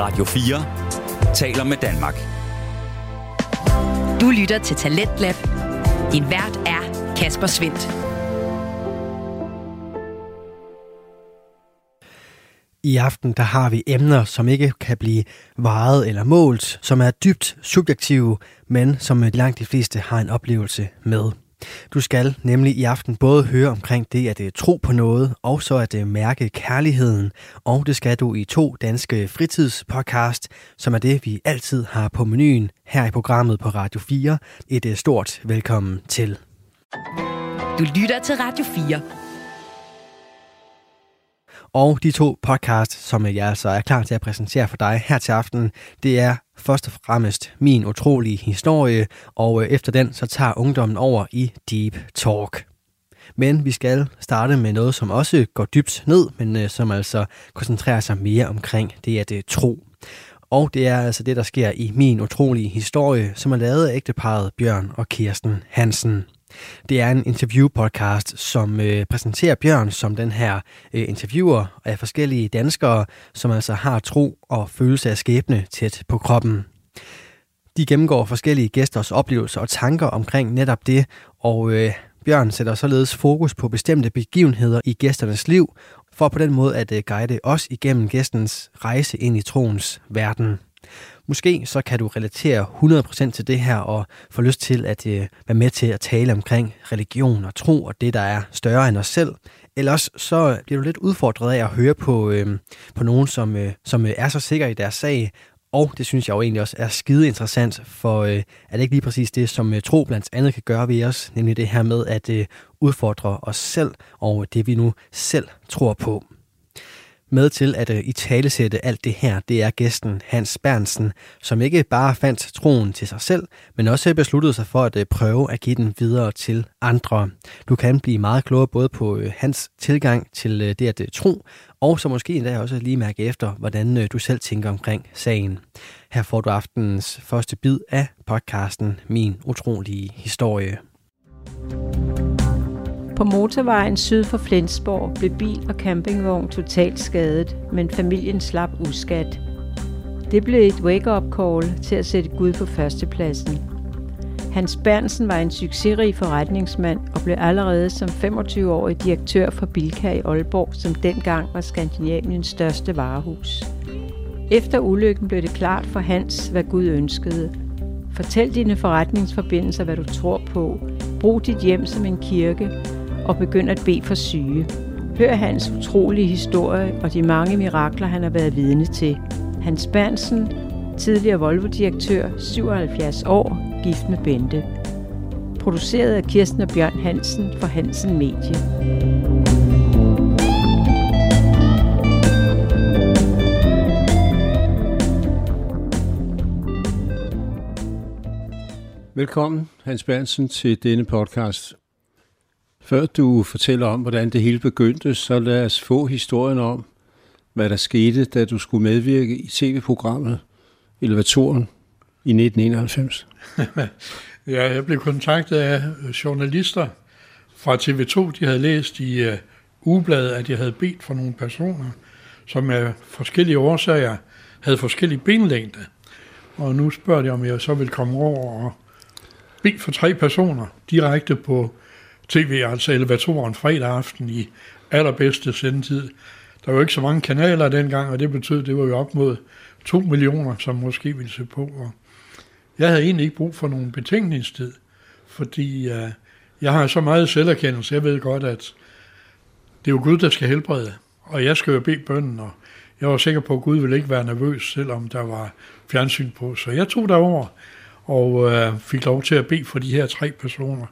Radio 4 taler med Danmark. Du lytter til Talentlab. Din vært er Kasper Svendt. I aften der har vi emner, som ikke kan blive varet eller målt, som er dybt subjektive, men som langt de fleste har en oplevelse med. Du skal nemlig i aften både høre omkring det at øh, tro på noget, og så at øh, mærke kærligheden. Og det skal du i to danske fritidspodcast, som er det, vi altid har på menuen her i programmet på Radio 4. Et øh, stort velkommen til. Du lytter til Radio 4. Og de to podcasts, som jeg altså er klar til at præsentere for dig her til aften, det er først og fremmest min utrolige historie, og øh, efter den så tager ungdommen over i Deep Talk. Men vi skal starte med noget, som også går dybt ned, men øh, som altså koncentrerer sig mere omkring det at det tro. Og det er altså det, der sker i min utrolige historie, som er lavet af ægteparet Bjørn og Kirsten Hansen. Det er en interviewpodcast, som øh, præsenterer Bjørn som den her øh, interviewer af forskellige danskere, som altså har tro og følelse af skæbne tæt på kroppen. De gennemgår forskellige gæsters oplevelser og tanker omkring netop det, og øh, Bjørn sætter således fokus på bestemte begivenheder i gæsternes liv, for på den måde at øh, guide os igennem gæstens rejse ind i troens verden. Måske så kan du relatere 100% til det her og få lyst til at øh, være med til at tale omkring religion og tro og det, der er større end os selv. Ellers så bliver du lidt udfordret af at høre på, øh, på nogen, som, øh, som øh, er så sikker i deres sag, og det synes jeg jo egentlig også er skide interessant, for øh, er det ikke lige præcis det, som øh, tro blandt andet kan gøre ved os, nemlig det her med at øh, udfordre os selv og det, vi nu selv tror på. Med til at øh, i talesætte alt det her, det er gæsten Hans Bernsen, som ikke bare fandt troen til sig selv, men også besluttede sig for at øh, prøve at give den videre til andre. Du kan blive meget klogere både på øh, hans tilgang til det at tro, og så måske endda også lige mærke efter, hvordan du selv tænker omkring sagen. Her får du aftenens første bid af podcasten Min utrolige historie. På motorvejen syd for Flensborg blev bil og campingvogn totalt skadet, men familien slap uskat. Det blev et wake-up call til at sætte Gud på førstepladsen. Hans Bernsen var en succesrig forretningsmand og blev allerede som 25-årig direktør for Bilka i Aalborg, som dengang var Skandinaviens største varehus. Efter ulykken blev det klart for Hans, hvad Gud ønskede. Fortæl dine forretningsforbindelser, hvad du tror på. Brug dit hjem som en kirke, og begynd at bede for syge. Hør hans utrolige historie og de mange mirakler, han har været vidne til. Hans Bernsen, tidligere Volvo-direktør, 77 år, gift med Bente. Produceret af Kirsten og Bjørn Hansen for Hansen Medie. Velkommen, Hans Bernsen, til denne podcast. Før du fortæller om, hvordan det hele begyndte, så lad os få historien om, hvad der skete, da du skulle medvirke i tv-programmet Elevatoren i 1991. ja, jeg blev kontaktet af journalister fra TV2. De havde læst i uh, ugebladet, at jeg havde bedt for nogle personer, som af forskellige årsager havde forskellige benlængde. Og nu spørger de, om jeg så vil komme over og bede for tre personer direkte på tv, altså elevatoren fredag aften i allerbedste sendetid. Der var ikke så mange kanaler dengang, og det betød, det var jo op mod 2 millioner, som måske ville se på. Og jeg havde egentlig ikke brug for nogen betænkningstid, fordi uh, jeg har så meget selverkendelse, jeg ved godt, at det er jo Gud, der skal helbrede, og jeg skal jo bede bønden, og jeg var sikker på, at Gud ville ikke være nervøs, selvom der var fjernsyn på. Så jeg tog derover og uh, fik lov til at bede for de her tre personer.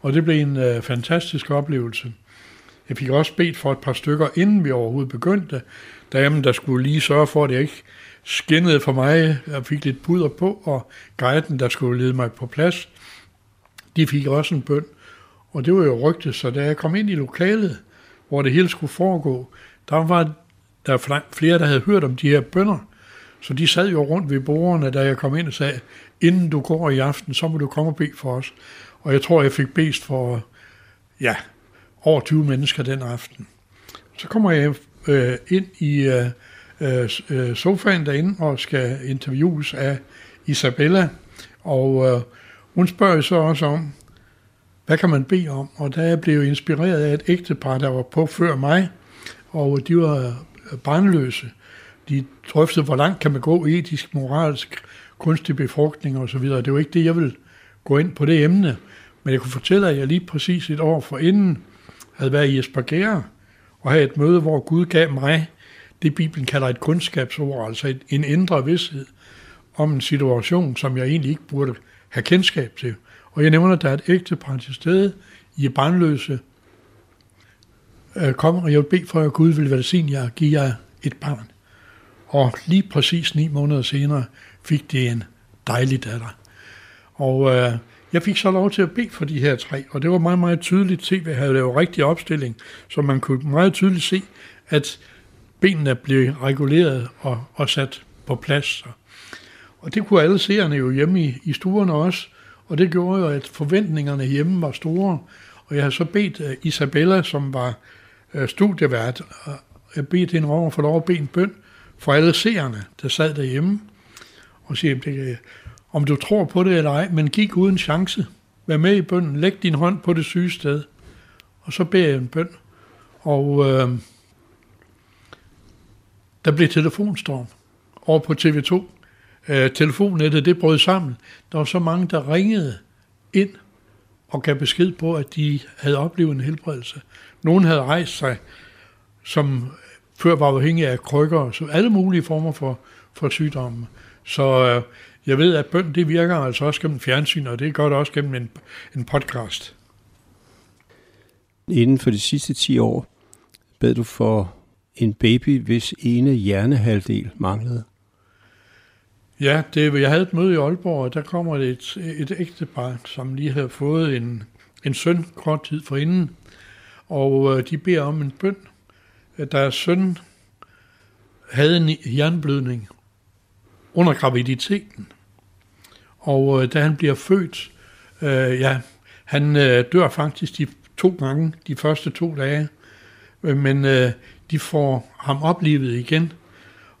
Og det blev en øh, fantastisk oplevelse. Jeg fik også bedt for et par stykker, inden vi overhovedet begyndte. Damen, der skulle lige sørge for, at jeg ikke skinnede for mig. Jeg fik lidt puder på, og guiden, der skulle lede mig på plads, de fik også en bøn. Og det var jo rygtet, så da jeg kom ind i lokalet, hvor det hele skulle foregå, der var der flere, der havde hørt om de her bønder. Så de sad jo rundt ved bordene, da jeg kom ind og sagde, inden du går i aften, så må du komme og bede for os. Og jeg tror, jeg fik bedst for ja, over 20 mennesker den aften. Så kommer jeg øh, ind i øh, øh, øh, sofaen derinde og skal interviews af Isabella. Og øh, hun spørger så også om, hvad kan man bede om? Og der er blevet inspireret af et ægtepar, der var på før mig, og de var øh, barnløse. De drøftede, hvor langt kan man gå etisk, moralsk, kunstig befrugtning osv. Det var ikke det, jeg ville gå ind på det emne. Men jeg kunne fortælle, at jeg lige præcis et år for inden havde været i Espargera og havde et møde, hvor Gud gav mig det, Bibelen kalder et kundskabsord, altså en indre vidshed om en situation, som jeg egentlig ikke burde have kendskab til. Og jeg nævner, at der er et ægtepar til stede, I er brandløse, øh, kom, og jeg vil bede for, at Gud vil velsigne jer og give jer et barn. Og lige præcis ni måneder senere fik de en dejlig datter. Og øh, jeg fik så lov til at bede for de her tre, og det var meget, meget tydeligt. TV havde lavet rigtig opstilling, så man kunne meget tydeligt se, at benene blev reguleret og, og sat på plads. Og det kunne alle seerne jo hjemme i, i stuerne også, og det gjorde jo, at forventningerne hjemme var store. Og jeg har så bedt uh, Isabella, som var uh, studievært, og jeg bedt hende om at få lov at bede en bøn for alle seerne, der sad derhjemme, og sige, det, øh, om du tror på det eller ej, men gik uden chance. Vær med i bønnen, læg din hånd på det syge sted, og så beder jeg en bøn. Og øh, der blev telefonstorm over på TV2. Øh, telefonnettet, det brød sammen. Der var så mange, der ringede ind og gav besked på, at de havde oplevet en helbredelse. Nogen havde rejst sig, som før var afhængige af krykker, så alle mulige former for, for sygdomme. Så øh, jeg ved, at bøn det virker altså også gennem fjernsyn, og det gør det også gennem en, en podcast. Inden for de sidste 10 år bad du for en baby, hvis ene hjernehalvdel manglede. Ja, det, jeg havde et møde i Aalborg, og der kommer et, et ægtepar, som lige havde fået en, en søn kort tid forinden, og øh, de beder om en bøn. Deres søn havde en hjerneblødning under graviditeten, og øh, da han bliver født, øh, ja, han øh, dør faktisk de to gange, de første to dage, øh, men øh, de får ham oplivet igen,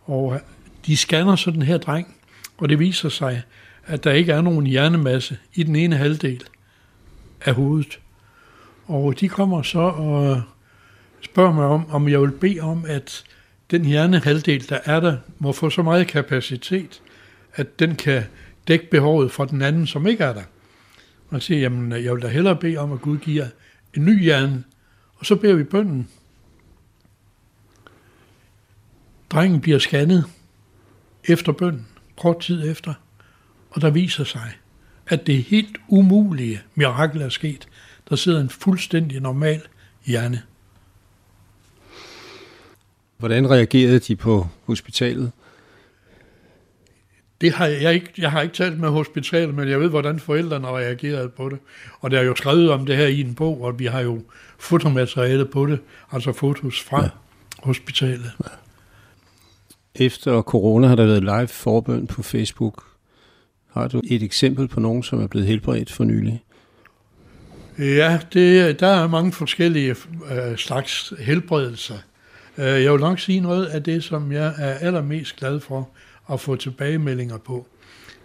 og øh, de scanner så den her dreng, og det viser sig, at der ikke er nogen hjernemasse i den ene halvdel af hovedet. Og de kommer så og øh, spørger mig om, om jeg vil bede om, at den hjernehalvdel, der er der, må få så meget kapacitet, at den kan dække behovet for den anden, som ikke er der. Man siger, jamen, jeg vil da hellere bede om, at Gud giver en ny hjerne. Og så beder vi bønden. Drengen bliver scannet efter bønden, kort tid efter, og der viser sig, at det helt umulige mirakel er sket. Der sidder en fuldstændig normal hjerne. Hvordan reagerede de på hospitalet? Det har jeg ikke, jeg har ikke talt med hospitalet, men jeg ved, hvordan forældrene har reageret på det. Og der er jo skrevet om det her i en bog, og vi har jo fotomateriale på det, altså fotos fra ja. hospitalet. Ja. Efter corona har der været live forbøn på Facebook. Har du et eksempel på nogen, som er blevet helbredt for nylig? Ja, det, der er mange forskellige øh, slags helbredelser. Øh, jeg vil nok sige noget af det, som jeg er allermest glad for at få tilbagemeldinger på.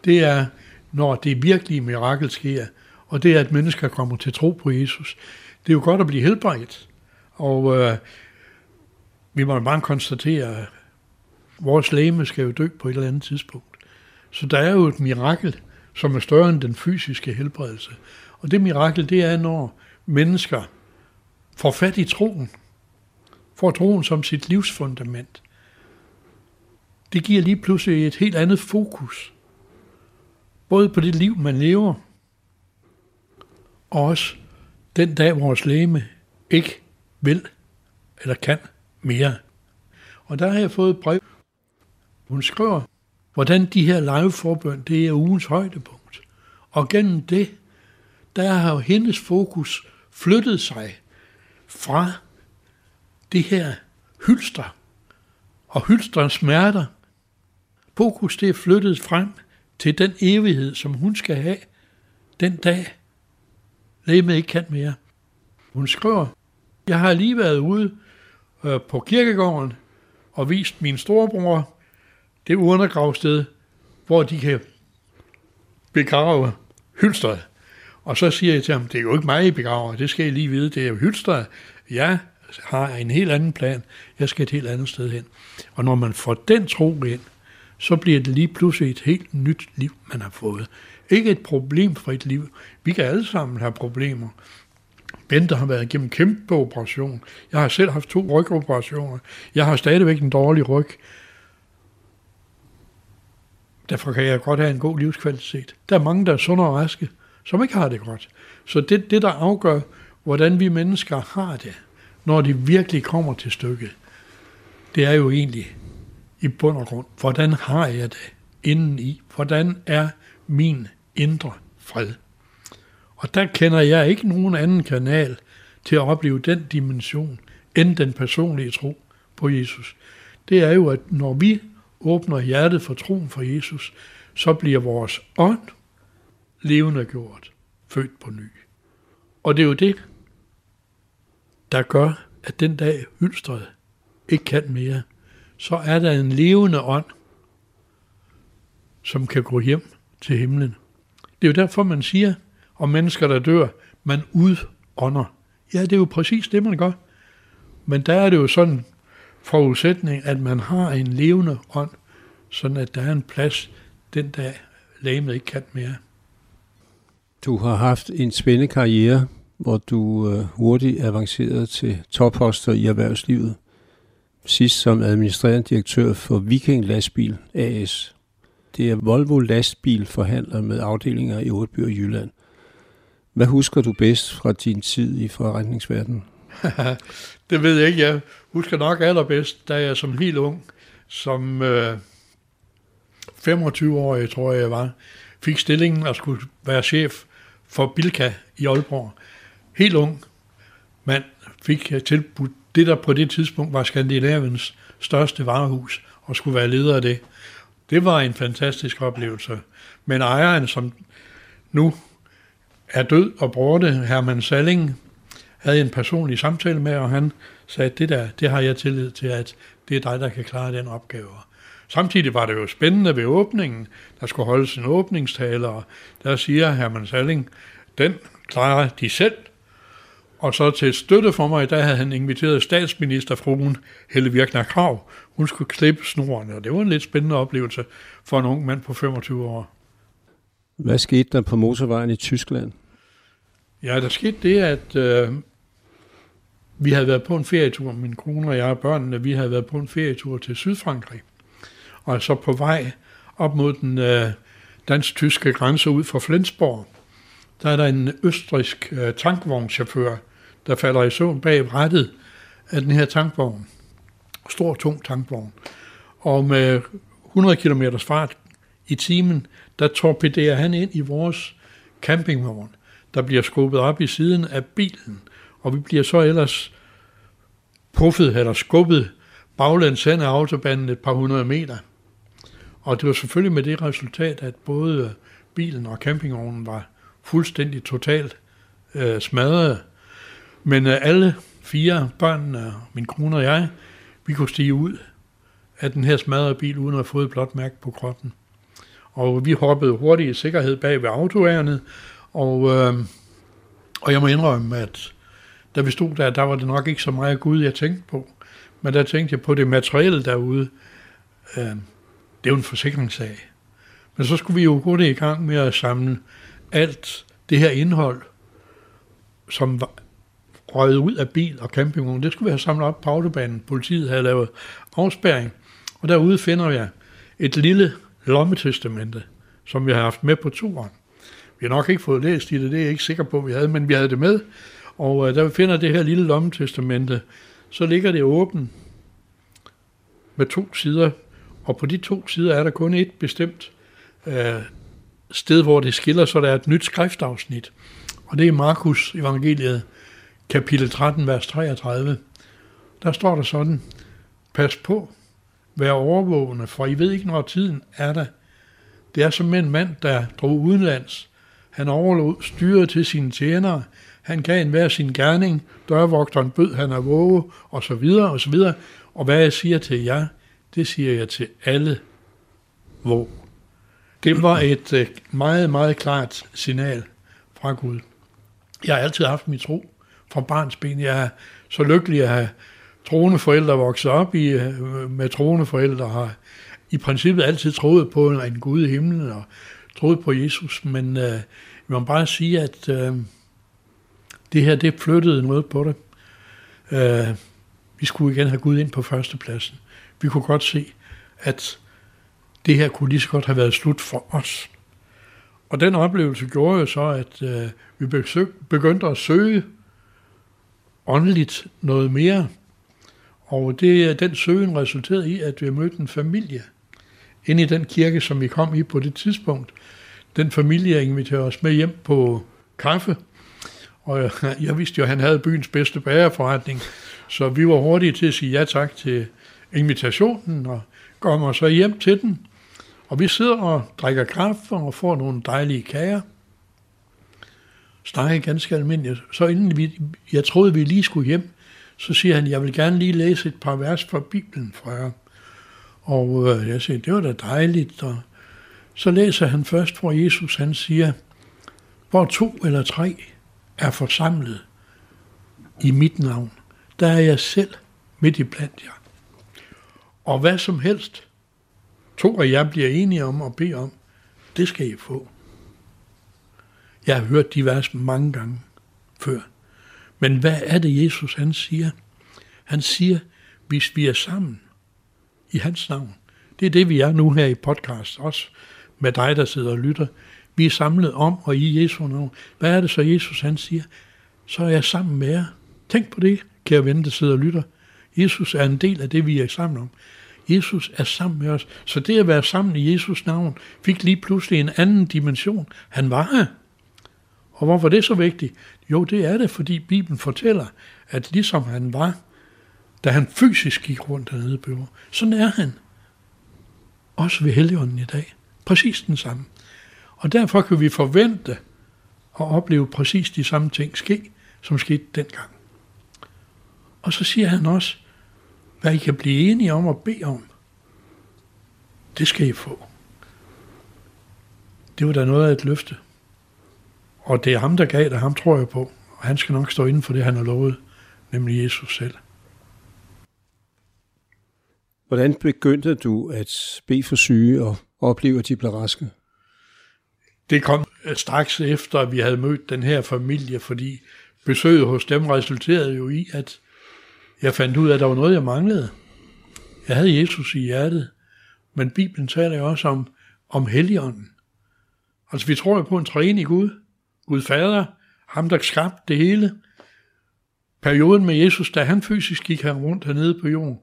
Det er, når det virkelige mirakel sker, og det er, at mennesker kommer til tro på Jesus. Det er jo godt at blive helbredt, og øh, vi må bare konstatere, at vores læge skal jo dø på et eller andet tidspunkt. Så der er jo et mirakel, som er større end den fysiske helbredelse. Og det mirakel, det er, når mennesker får fat i troen, får troen som sit livsfundament. Det giver lige pludselig et helt andet fokus. Både på det liv, man lever, og også den dag, vores læme ikke vil eller kan mere. Og der har jeg fået et brev. Hun skriver, hvordan de her liveforbøn, det er ugens højdepunkt. Og gennem det, der har jo hendes fokus flyttet sig fra det her hylster og hylsterens smerter. Fokus det er flyttet frem til den evighed, som hun skal have den dag, lægemet ikke kan mere. Hun skriver, jeg har lige været ude øh, på kirkegården, og vist min storebror det undergravsted, hvor de kan begrave Hylstred. Og så siger jeg til ham, det er jo ikke mig, I begraver, det skal I lige vide, det er jo Hylstred. Jeg har en helt anden plan, jeg skal et helt andet sted hen. Og når man får den tro ind, så bliver det lige pludselig et helt nyt liv, man har fået. Ikke et problemfrit liv. Vi kan alle sammen have problemer. Bente har været igennem kæmpe operation. Jeg har selv haft to rygoperationer. Jeg har stadigvæk en dårlig ryg. Derfor kan jeg godt have en god livskvalitet. Der er mange, der er sunde og raske, som ikke har det godt. Så det, det der afgør, hvordan vi mennesker har det, når det virkelig kommer til stykket, det er jo egentlig i bund og grund, hvordan har jeg det indeni? Hvordan er min indre fred? Og der kender jeg ikke nogen anden kanal til at opleve den dimension, end den personlige tro på Jesus. Det er jo, at når vi åbner hjertet for troen for Jesus, så bliver vores ånd levende gjort, født på ny. Og det er jo det, der gør, at den dag hylstret ikke kan mere, så er der en levende ånd, som kan gå hjem til himlen. Det er jo derfor, man siger om mennesker, der dør, man udånder. Ja, det er jo præcis det, man gør. Men der er det jo sådan forudsætning, at man har en levende ånd, sådan at der er en plads den dag, lægemet ikke kan mere. Du har haft en spændende karriere, hvor du øh, hurtigt avancerede til topposter i erhvervslivet. Sidst som administrerende direktør for Viking Lastbil AS. Det er Volvo lastbilforhandler med afdelinger i Ottby og Jylland. Hvad husker du bedst fra din tid i forretningsverdenen? det ved jeg ikke. Jeg husker nok allerbedst, da jeg som helt ung, som øh, 25-årig tror jeg jeg var, fik stillingen og skulle være chef for Bilka i Aalborg. Helt ung mand fik øh, tilbudt det, der på det tidspunkt var Skandinaviens største varehus, og skulle være leder af det. Det var en fantastisk oplevelse. Men ejeren, som nu er død og borte, Herman Salling, havde en personlig samtale med, og han sagde, det der, det har jeg tillid til, at det er dig, der kan klare den opgave. Samtidig var det jo spændende ved åbningen. Der skulle holdes en åbningstale, og der siger Herman Salling, den klarer de selv. Og så til støtte for mig, der havde han inviteret statsministerfruen Helle Virkner Krav. Hun skulle klippe snoren, og det var en lidt spændende oplevelse for en ung mand på 25 år. Hvad skete der på motorvejen i Tyskland? Ja, der skete det, at øh, vi havde været på en ferietur, min kone og jeg og børnene, vi havde været på en ferietur til Sydfrankrig. Og så på vej op mod den øh, dansk-tyske grænse ud fra Flensborg, der er der en østrisk øh, tankvognschauffør, der falder i søvn bag rettet af den her tankvogn. Stor, tung tankvogn. Og med 100 km fart i timen, der torpederer han ind i vores campingvogn, der bliver skubbet op i siden af bilen, og vi bliver så ellers puffet eller skubbet baglæns hen af autobanen et par hundrede meter. Og det var selvfølgelig med det resultat, at både bilen og campingvognen var fuldstændig totalt øh, smadret. Men øh, alle fire børn, øh, min kone og jeg, vi kunne stige ud af den her smadrede bil, uden at have fået et blåt mærke på kroppen. Og vi hoppede hurtigt i sikkerhed bag ved autoærnet, og, øh, og jeg må indrømme, at da vi stod der, der var det nok ikke så meget Gud, jeg tænkte på. Men der tænkte jeg på det materielle derude. Øh, det er jo en forsikringssag. Men så skulle vi jo hurtigt i gang med at samle alt det her indhold, som var røget ud af bil og campingvogn, det skulle vi have samlet op på autobanen. Politiet havde lavet afspærring, og derude finder jeg et lille lommetestamente, som vi har haft med på turen. Vi har nok ikke fået læst i det, det er jeg ikke sikker på, at vi havde, men vi havde det med. Og øh, der vi finder det her lille lommetestamente, så ligger det åbent med to sider, og på de to sider er der kun et bestemt øh, sted, hvor det skiller, så der er et nyt skriftafsnit. Og det er Markus evangeliet, kapitel 13, vers 33. Der står der sådan, pas på, vær overvågende, for I ved ikke, når tiden er der. Det er som en mand, der drog udenlands. Han overlod styret til sine tjenere. Han gav en hver sin gerning. Dørvogteren bød han at våge, og så videre, og så videre. Og hvad jeg siger til jer, det siger jeg til alle, Våg. Det var et øh, meget, meget klart signal fra Gud. Jeg har altid haft min tro fra barns ben. Jeg er så lykkelig at have troende forældre vokset op i, øh, med troende forældre, har i princippet altid troet på en Gud i himlen og troet på Jesus, men øh, jeg må bare sige, at øh, det her, det flyttede noget på det. Øh, vi skulle igen have Gud ind på førstepladsen. Vi kunne godt se, at det her kunne lige så godt have været slut for os. Og den oplevelse gjorde jo så, at øh, vi begyndte at søge åndeligt noget mere. Og det, den søgen resulterede i, at vi mødte en familie ind i den kirke, som vi kom i på det tidspunkt. Den familie inviterede os med hjem på kaffe, og jeg, jeg vidste jo, at han havde byens bedste bagerforretning, så vi var hurtige til at sige ja tak til invitationen, og kommer så hjem til den. Og vi sidder og drikker kaffe og får nogle dejlige kager. Snakker ganske almindeligt. Så inden vi, jeg troede, vi lige skulle hjem, så siger han, jeg vil gerne lige læse et par vers fra Bibelen fra jer. Og øh, jeg siger, det var da dejligt. Og så læser han først, hvor Jesus han siger, hvor to eller tre er forsamlet i mit navn, der er jeg selv midt i blandt jer. Og hvad som helst, to af jer bliver enige om at bede om, det skal I få. Jeg har hørt de vers mange gange før. Men hvad er det, Jesus han siger? Han siger, hvis vi er sammen i hans navn. Det er det, vi er nu her i podcast, også med dig, der sidder og lytter. Vi er samlet om og i Jesu navn. Hvad er det så, Jesus han siger? Så er jeg sammen med jer. Tænk på det, kære ven, der sidder og lytter. Jesus er en del af det, vi er sammen om. Jesus er sammen med os. Så det at være sammen i Jesus navn fik lige pludselig en anden dimension. Han var her. Og hvorfor er det så vigtigt? Jo, det er det, fordi Bibelen fortæller, at ligesom han var, da han fysisk gik rundt dernede på jorden, sådan er han. Også ved Helligånden i dag. Præcis den samme. Og derfor kan vi forvente at opleve præcis de samme ting ske, som skete dengang. Og så siger han også, hvad I kan blive enige om at bede om, det skal I få. Det var da noget af et løfte. Og det er ham, der gav det, ham tror jeg på. Og han skal nok stå inden for det, han har lovet, nemlig Jesus selv. Hvordan begyndte du at bede for syge og opleve, at de blev raske? Det kom straks efter, at vi havde mødt den her familie, fordi besøget hos dem resulterede jo i, at jeg fandt ud af, at der var noget, jeg manglede. Jeg havde Jesus i hjertet, men Bibelen taler jo også om, om Helligånden. Altså vi tror jo på en træning i Gud. Gud Fader, ham der skabte det hele. Perioden med Jesus, da han fysisk gik her rundt hernede på jorden.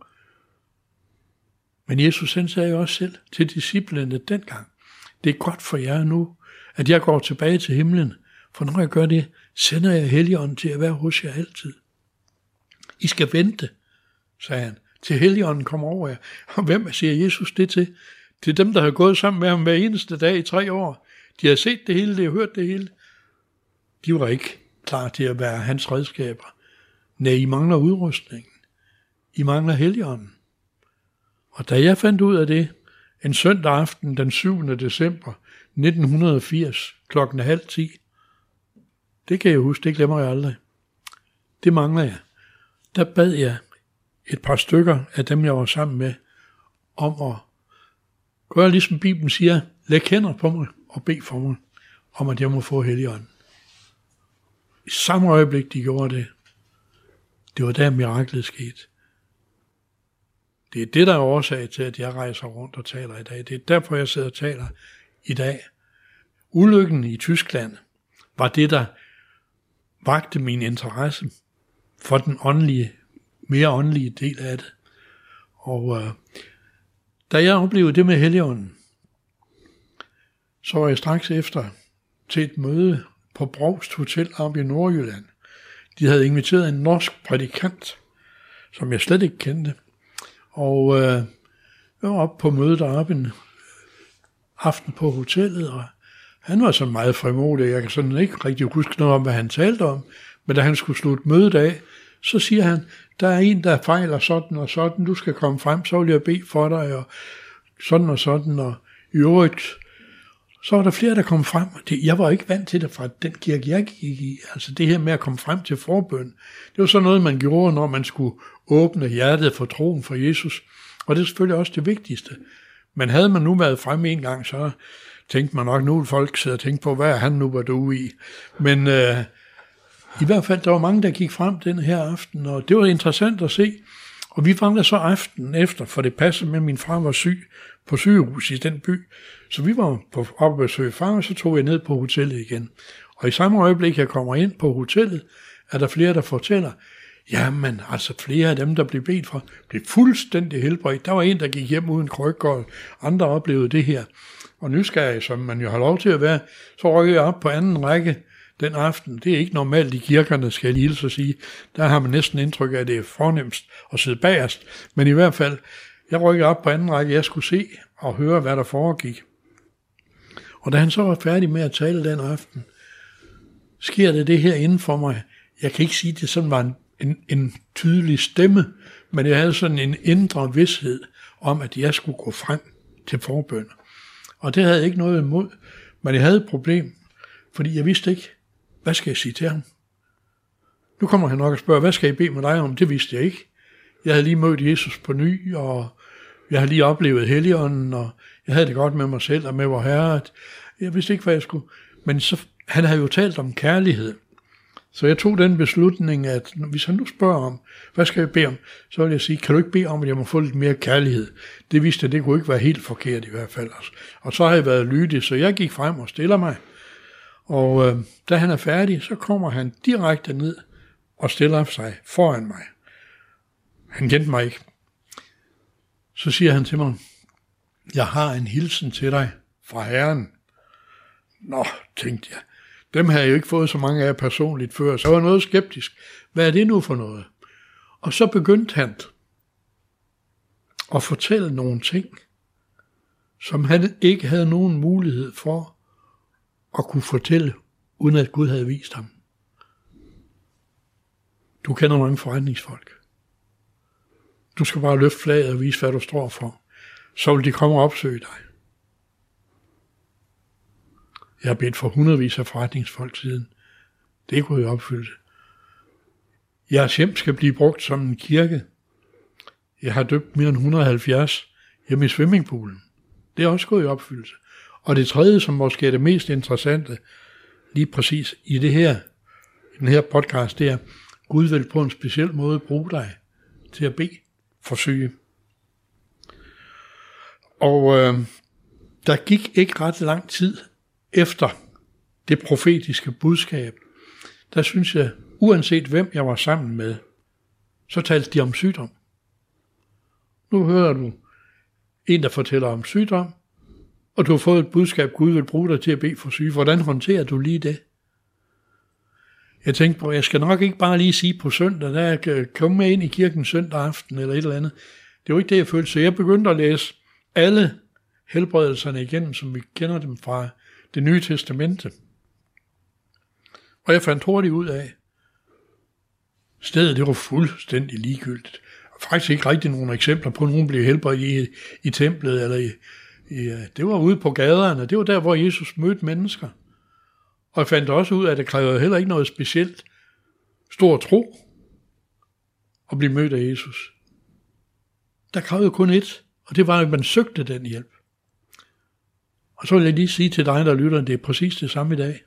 Men Jesus han sagde jo også selv til disciplene dengang, det er godt for jer nu, at jeg går tilbage til himlen, for når jeg gør det, sender jeg Helligånden til at være hos jer altid. I skal vente, sagde han, til Helligånden kommer over jer. Og hvem siger Jesus det til? Til dem, der har gået sammen med ham hver eneste dag i tre år. De har set det hele, de har hørt det hele. De var ikke klar til at være hans redskaber. Nej, I mangler udrustningen. I mangler Helligånden. Og da jeg fandt ud af det, en søndag aften den 7. december 1980, klokken halv ti, det kan jeg huske, det glemmer jeg aldrig. Det mangler jeg. Der bad jeg et par stykker af dem, jeg var sammen med, om at gøre ligesom Bibelen siger, læg hænder på mig og bed for mig, om at jeg må få Helligånden. I samme øjeblik, de gjorde det, det var der miraklet skete. Det er det, der er årsag til, at jeg rejser rundt og taler i dag. Det er derfor, jeg sidder og taler i dag. Ulykken i Tyskland var det, der vagte min interesse for den åndelige, mere åndelige del af det. Og øh, da jeg oplevede det med Helligånden, så var jeg straks efter til et møde på Brogst Hotel op i Nordjylland. De havde inviteret en norsk prædikant, som jeg slet ikke kendte. Og øh, jeg var oppe på mødet deroppe en aften på hotellet, og han var så meget frimodig, jeg kan sådan ikke rigtig huske noget om, hvad han talte om, men da han skulle slutte mødet af, så siger han, der er en, der fejler sådan og sådan, du skal komme frem, så vil jeg bede for dig, og sådan og sådan, og i øvrigt, så var der flere, der kom frem. Det, jeg var ikke vant til det fra den kirke, jeg gik i. Altså det her med at komme frem til forbøn, det var så noget, man gjorde, når man skulle åbne hjertet for troen for Jesus. Og det er selvfølgelig også det vigtigste. Men havde man nu været fremme en gang, så tænkte man nok, nu vil folk sidde og tænke på, hvad er han nu var du i. Men øh, i hvert fald, der var mange, der gik frem den her aften, og det var interessant at se. Og vi var der så aftenen efter, for det passede med, at min far var syg på sygehus i den by. Så vi var på op at besøge far, og så tog jeg ned på hotellet igen. Og i samme øjeblik, jeg kommer ind på hotellet, er der flere, der fortæller, jamen altså flere af dem, der blev bedt for, blev fuldstændig helbredt. Der var en, der gik hjem uden krykker, og andre oplevede det her. Og nysgerrig, som man jo har lov til at være, så rykker jeg op på anden række den aften. Det er ikke normalt i kirkerne, skal jeg lige så sige. Der har man næsten indtryk af, at det er fornemmest at sidde bagerst. Men i hvert fald, jeg rykkede op på anden række, jeg skulle se og høre, hvad der foregik. Og da han så var færdig med at tale den aften, sker det det her inden for mig. Jeg kan ikke sige, at det sådan var en, en, en tydelig stemme, men jeg havde sådan en indre vidshed om, at jeg skulle gå frem til forbønder. Og det havde jeg ikke noget imod, men jeg havde et problem, fordi jeg vidste ikke, hvad skal jeg sige til ham? Nu kommer han nok og spørger, hvad skal jeg bede med dig om? Det vidste jeg ikke. Jeg havde lige mødt Jesus på ny, og jeg har lige oplevet Helligånden, og jeg havde det godt med mig selv og med vor Herre. Jeg vidste ikke, hvad jeg skulle. Men så, han havde jo talt om kærlighed. Så jeg tog den beslutning, at hvis han nu spørger om, hvad skal jeg bede om, så vil jeg sige, kan du ikke bede om, at jeg må få lidt mere kærlighed? Det vidste jeg, det kunne ikke være helt forkert i hvert fald. Altså. Og så har jeg været lydig, så jeg gik frem og stiller mig. Og øh, da han er færdig, så kommer han direkte ned og stiller sig foran mig. Han kendte mig ikke. Så siger han til mig, jeg har en hilsen til dig fra Herren. Nå, tænkte jeg. Dem havde jeg jo ikke fået så mange af personligt før, så jeg var noget skeptisk. Hvad er det nu for noget? Og så begyndte han at fortælle nogle ting, som han ikke havde nogen mulighed for at kunne fortælle, uden at Gud havde vist ham. Du kender mange forretningsfolk. Du skal bare løfte flaget og vise, hvad du står for. Så vil de komme og opsøge dig. Jeg har bedt for hundredvis af forretningsfolk siden. Det kunne jeg opfylde. Jeres hjem skal blive brugt som en kirke. Jeg har døbt mere end 170 hjemme i swimmingpoolen. Det er også gået i opfyldelse. Og det tredje, som måske er det mest interessante, lige præcis i det her, i den her podcast, det er, Gud vil på en speciel måde bruge dig til at bede for syge. Og øh, der gik ikke ret lang tid efter det profetiske budskab, der synes jeg, uanset hvem jeg var sammen med, så talte de om sygdom. Nu hører du en, der fortæller om sygdom, og du har fået et budskab, Gud vil bruge dig til at bede for syge. Hvordan håndterer du lige det? Jeg tænkte på, jeg skal nok ikke bare lige sige på søndag, der jeg øh, kan komme med ind i kirken søndag aften eller et eller andet. Det var ikke det, jeg følte. Så jeg begyndte at læse alle helbredelserne igennem, som vi kender dem fra det nye testamente. Og jeg fandt hurtigt ud af, stedet det var fuldstændig ligegyldigt. Og Faktisk ikke rigtig nogen eksempler på, at nogen blev helbredt i, i templet eller i, i, det var ude på gaderne. Det var der, hvor Jesus mødte mennesker. Og jeg fandt også ud af, at det krævede heller ikke noget specielt stor tro at blive mødt af Jesus. Der krævede kun ét, og det var, at man søgte den hjælp. Og så vil jeg lige sige til dig, der lytter, at det er præcis det samme i dag.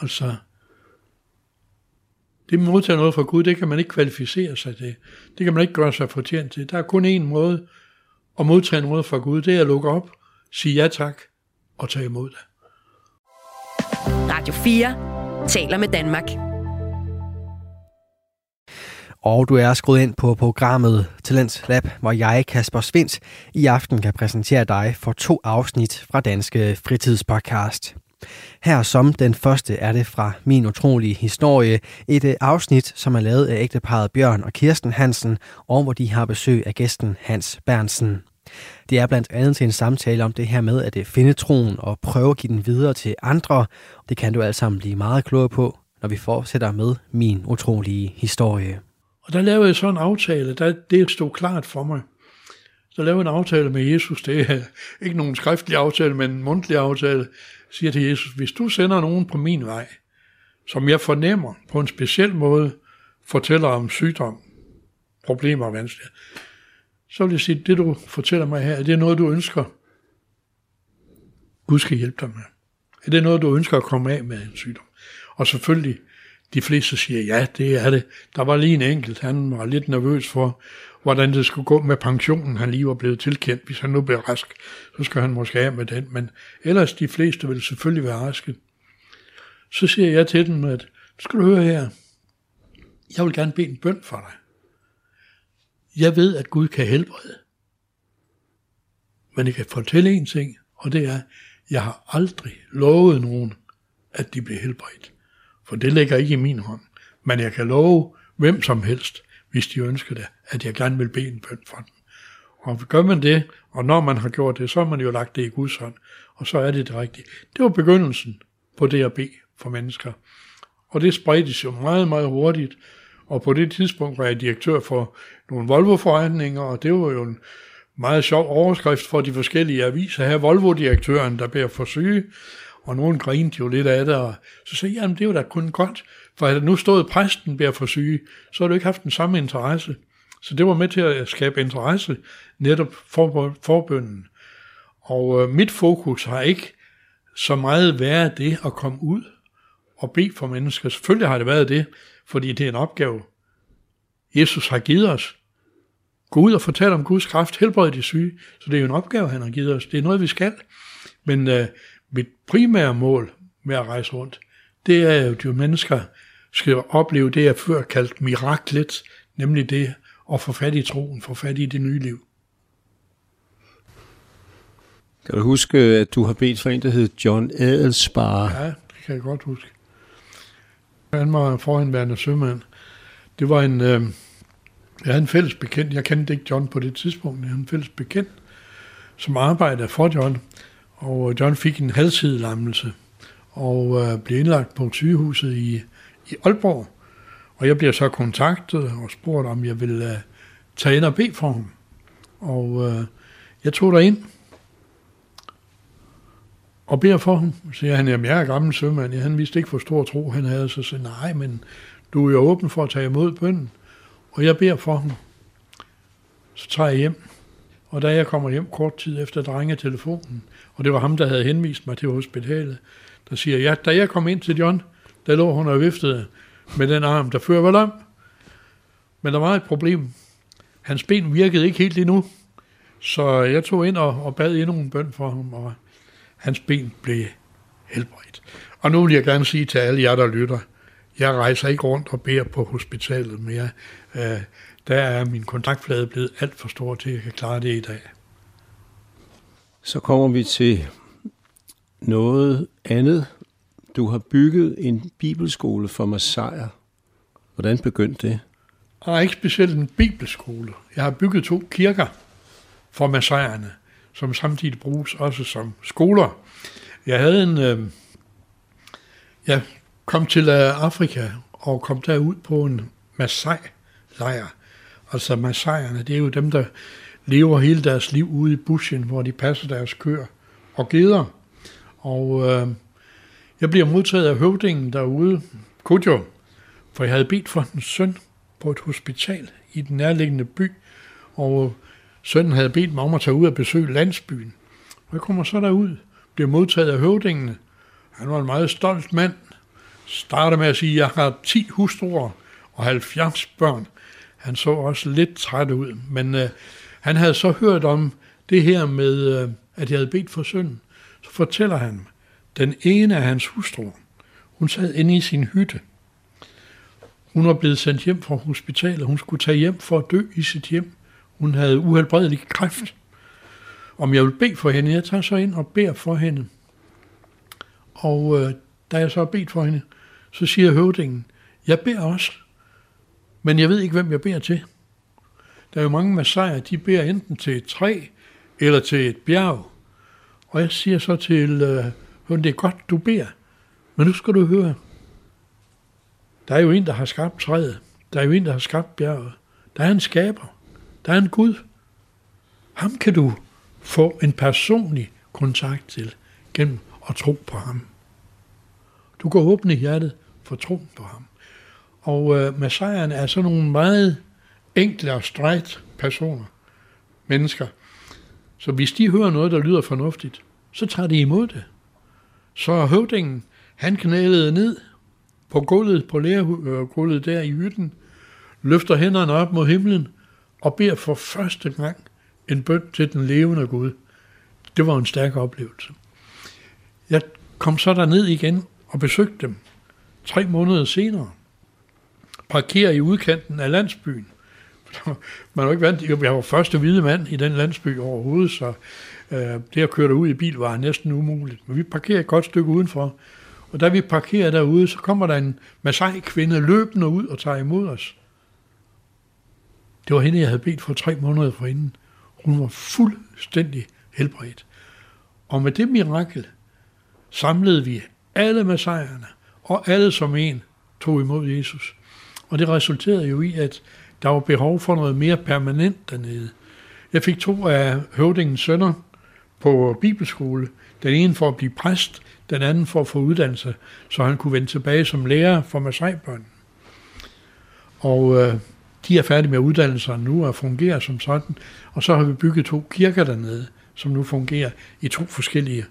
Altså, det med modtage noget fra Gud, det kan man ikke kvalificere sig til. Det kan man ikke gøre sig fortjent til. Der er kun én måde at modtage noget fra Gud, det er at lukke op, sige ja tak og tage imod det. Radio 4 taler med Danmark. Og du er skruet ind på programmet Talents Lab, hvor jeg, Kasper Svindt, i aften kan præsentere dig for to afsnit fra Danske Fritidspodcast. Her som den første er det fra Min Utrolige Historie, et øh, afsnit, som er lavet af ægteparet Bjørn og Kirsten Hansen, og hvor de har besøg af gæsten Hans Bernsen. Det er blandt andet til en samtale om det her med at øh, finde troen og prøve at give den videre til andre. Det kan du alle sammen blive meget klogere på, når vi fortsætter med Min Utrolige Historie. Og der lavede jeg så en aftale, der, det stod klart for mig. Så lavede jeg en aftale med Jesus, det er ikke nogen skriftlig aftale, men en mundtlig aftale. Siger til Jesus, hvis du sender nogen på min vej, som jeg fornemmer på en speciel måde, fortæller om sygdom, problemer og vanskeligheder, så vil jeg sige, det du fortæller mig her, er det noget, du ønsker, Gud skal hjælpe dig med? Er det noget, du ønsker at komme af med en sygdom? Og selvfølgelig, de fleste siger, ja, det er det. Der var lige en enkelt, han var lidt nervøs for, hvordan det skulle gå med pensionen, han lige var blevet tilkendt. Hvis han nu bliver rask, så skal han måske af med den. Men ellers de fleste vil selvfølgelig være raske. Så siger jeg til dem, at skal du høre her, jeg vil gerne bede en bøn for dig. Jeg ved, at Gud kan helbrede. Men jeg kan fortælle en ting, og det er, jeg har aldrig lovet nogen, at de bliver helbredt. For det ligger ikke i min hånd. Men jeg kan love hvem som helst, hvis de ønsker det, at jeg gerne vil bede en bøn for dem. Og gør man det, og når man har gjort det, så har man jo lagt det i Guds hånd, og så er det det rigtige. Det var begyndelsen på det at bede for mennesker. Og det spredtes jo meget, meget hurtigt, og på det tidspunkt var jeg direktør for nogle Volvo-forretninger, og det var jo en meget sjov overskrift for de forskellige aviser. Her Volvo-direktøren, der bliver for syge, og nogen grinte jo lidt af det, og så sagde jeg, jamen det var da kun godt, for havde nu stod præsten bliver for syge, så har du ikke haft den samme interesse. Så det var med til at skabe interesse netop for forbønden. Og øh, mit fokus har ikke så meget været det at komme ud og bede for mennesker. Selvfølgelig har det været det, fordi det er en opgave, Jesus har givet os. Gå ud og fortælle om Guds kraft, helbrede de syge. Så det er jo en opgave, han har givet os. Det er noget, vi skal. Men øh, mit primære mål med at rejse rundt, det er jo, at mennesker skal opleve det, jeg før kaldt miraklet, nemlig det at få fat i troen, få fat i det nye liv. Kan du huske, at du har bedt for en, der hed John Adelsbar? Ja, det kan jeg godt huske. Han var forhenværende sømand. Det var en, øh, jeg havde en fælles bekendt, jeg kendte ikke John på det tidspunkt, jeg havde en fælles bekendt, som arbejdede for John, og øh, John fik en halvsidelammelse og øh, blev indlagt på sygehuset i, i Aalborg. Og jeg bliver så kontaktet og spurgt, om jeg ville øh, tage ind og bede for ham. Og øh, jeg tog ind og beder for ham. Så siger han, jamen jeg er gammel sømand. Ja, han vidste ikke, hvor stor tro han havde. Så siger nej, men du er jo åben for at tage imod bønden. Og jeg beder for ham. Så tager jeg hjem. Og da jeg kommer hjem kort tid efter, drenge telefonen, og det var ham, der havde henvist mig til hospitalet, der siger, ja, da jeg kom ind til John, der lå hun og viftede med den arm, der før var lam. Men der var et problem. Hans ben virkede ikke helt endnu, så jeg tog ind og, og bad endnu en bøn for ham, og hans ben blev helbredt. Og nu vil jeg gerne sige til alle jer, der lytter, jeg rejser ikke rundt og beder på hospitalet mere. Øh, der er min kontaktflade blevet alt for stor til, at jeg kan klare det i dag. Så kommer vi til noget andet. Du har bygget en bibelskole for Massajer. Hvordan begyndte det? Og ikke specielt en bibelskole. Jeg har bygget to kirker for Massajerne, som samtidig bruges også som skoler. Jeg havde en... Øh, jeg kom til øh, Afrika og kom derud på en Masai-lejr. Altså Maasaierne, det er jo dem, der lever hele deres liv ude i bushen, hvor de passer deres køer og geder. Og øh, jeg bliver modtaget af høvdingen derude, Kudjo, for jeg havde bedt for en søn på et hospital i den nærliggende by, og sønnen havde bedt mig om at tage ud og besøge landsbyen. Og jeg kommer så derud, bliver modtaget af høvdingene. Han var en meget stolt mand. Starter med at sige, at jeg har 10 hustruer og 70 børn. Han så også lidt træt ud, men øh, han havde så hørt om det her med, øh, at jeg havde bedt for sønnen. Så fortæller han, den ene af hans hustruer, hun sad inde i sin hytte. Hun var blevet sendt hjem fra hospitalet. Hun skulle tage hjem for at dø i sit hjem. Hun havde uhelbredelig kræft. Om jeg vil bede for hende, jeg tager så ind og beder for hende. Og øh, da jeg så har bedt for hende, så siger høvdingen, jeg beder også, men jeg ved ikke, hvem jeg beder til. Der er jo mange massager, de beder enten til et træ eller til et bjerg. Og jeg siger så til øh, det er godt, du beder, men nu skal du høre. Der er jo en, der har skabt træet. Der er jo en, der har skabt bjerget. Der er en skaber. Der er en Gud. Ham kan du få en personlig kontakt til gennem at tro på ham. Du kan åbne hjertet for troen på ham. Og øh, messiaherne er sådan nogle meget enkle og strejt personer, mennesker. Så hvis de hører noget, der lyder fornuftigt, så tager de imod det. Så høvdingen, han knælede ned på gulvet, på lærergulvet øh, der i hytten, løfter hænderne op mod himlen og beder for første gang en bøn til den levende Gud. Det var en stærk oplevelse. Jeg kom så der ned igen og besøgte dem tre måneder senere. Parkerer i udkanten af landsbyen. Man var ikke vant, jeg var første hvide mand i den landsby overhovedet, så øh, det at køre ud i bil var næsten umuligt. Men vi parkerede et godt stykke udenfor, og da vi parkerer derude, så kommer der en Masai kvinde løbende ud og tager imod os. Det var hende, jeg havde bedt for tre måneder forinden. Hun var fuldstændig helbredt. Og med det mirakel samlede vi alle masajerne, og alle som en tog imod Jesus. Og det resulterede jo i, at der var behov for noget mere permanent dernede. Jeg fik to af høvdingens sønner på bibelskole. Den ene for at blive præst, den anden for at få uddannelse, så han kunne vende tilbage som lærer for Masai-børn. Og øh, de er færdige med uddannelserne nu og fungerer som sådan. Og så har vi bygget to kirker dernede, som nu fungerer i to forskellige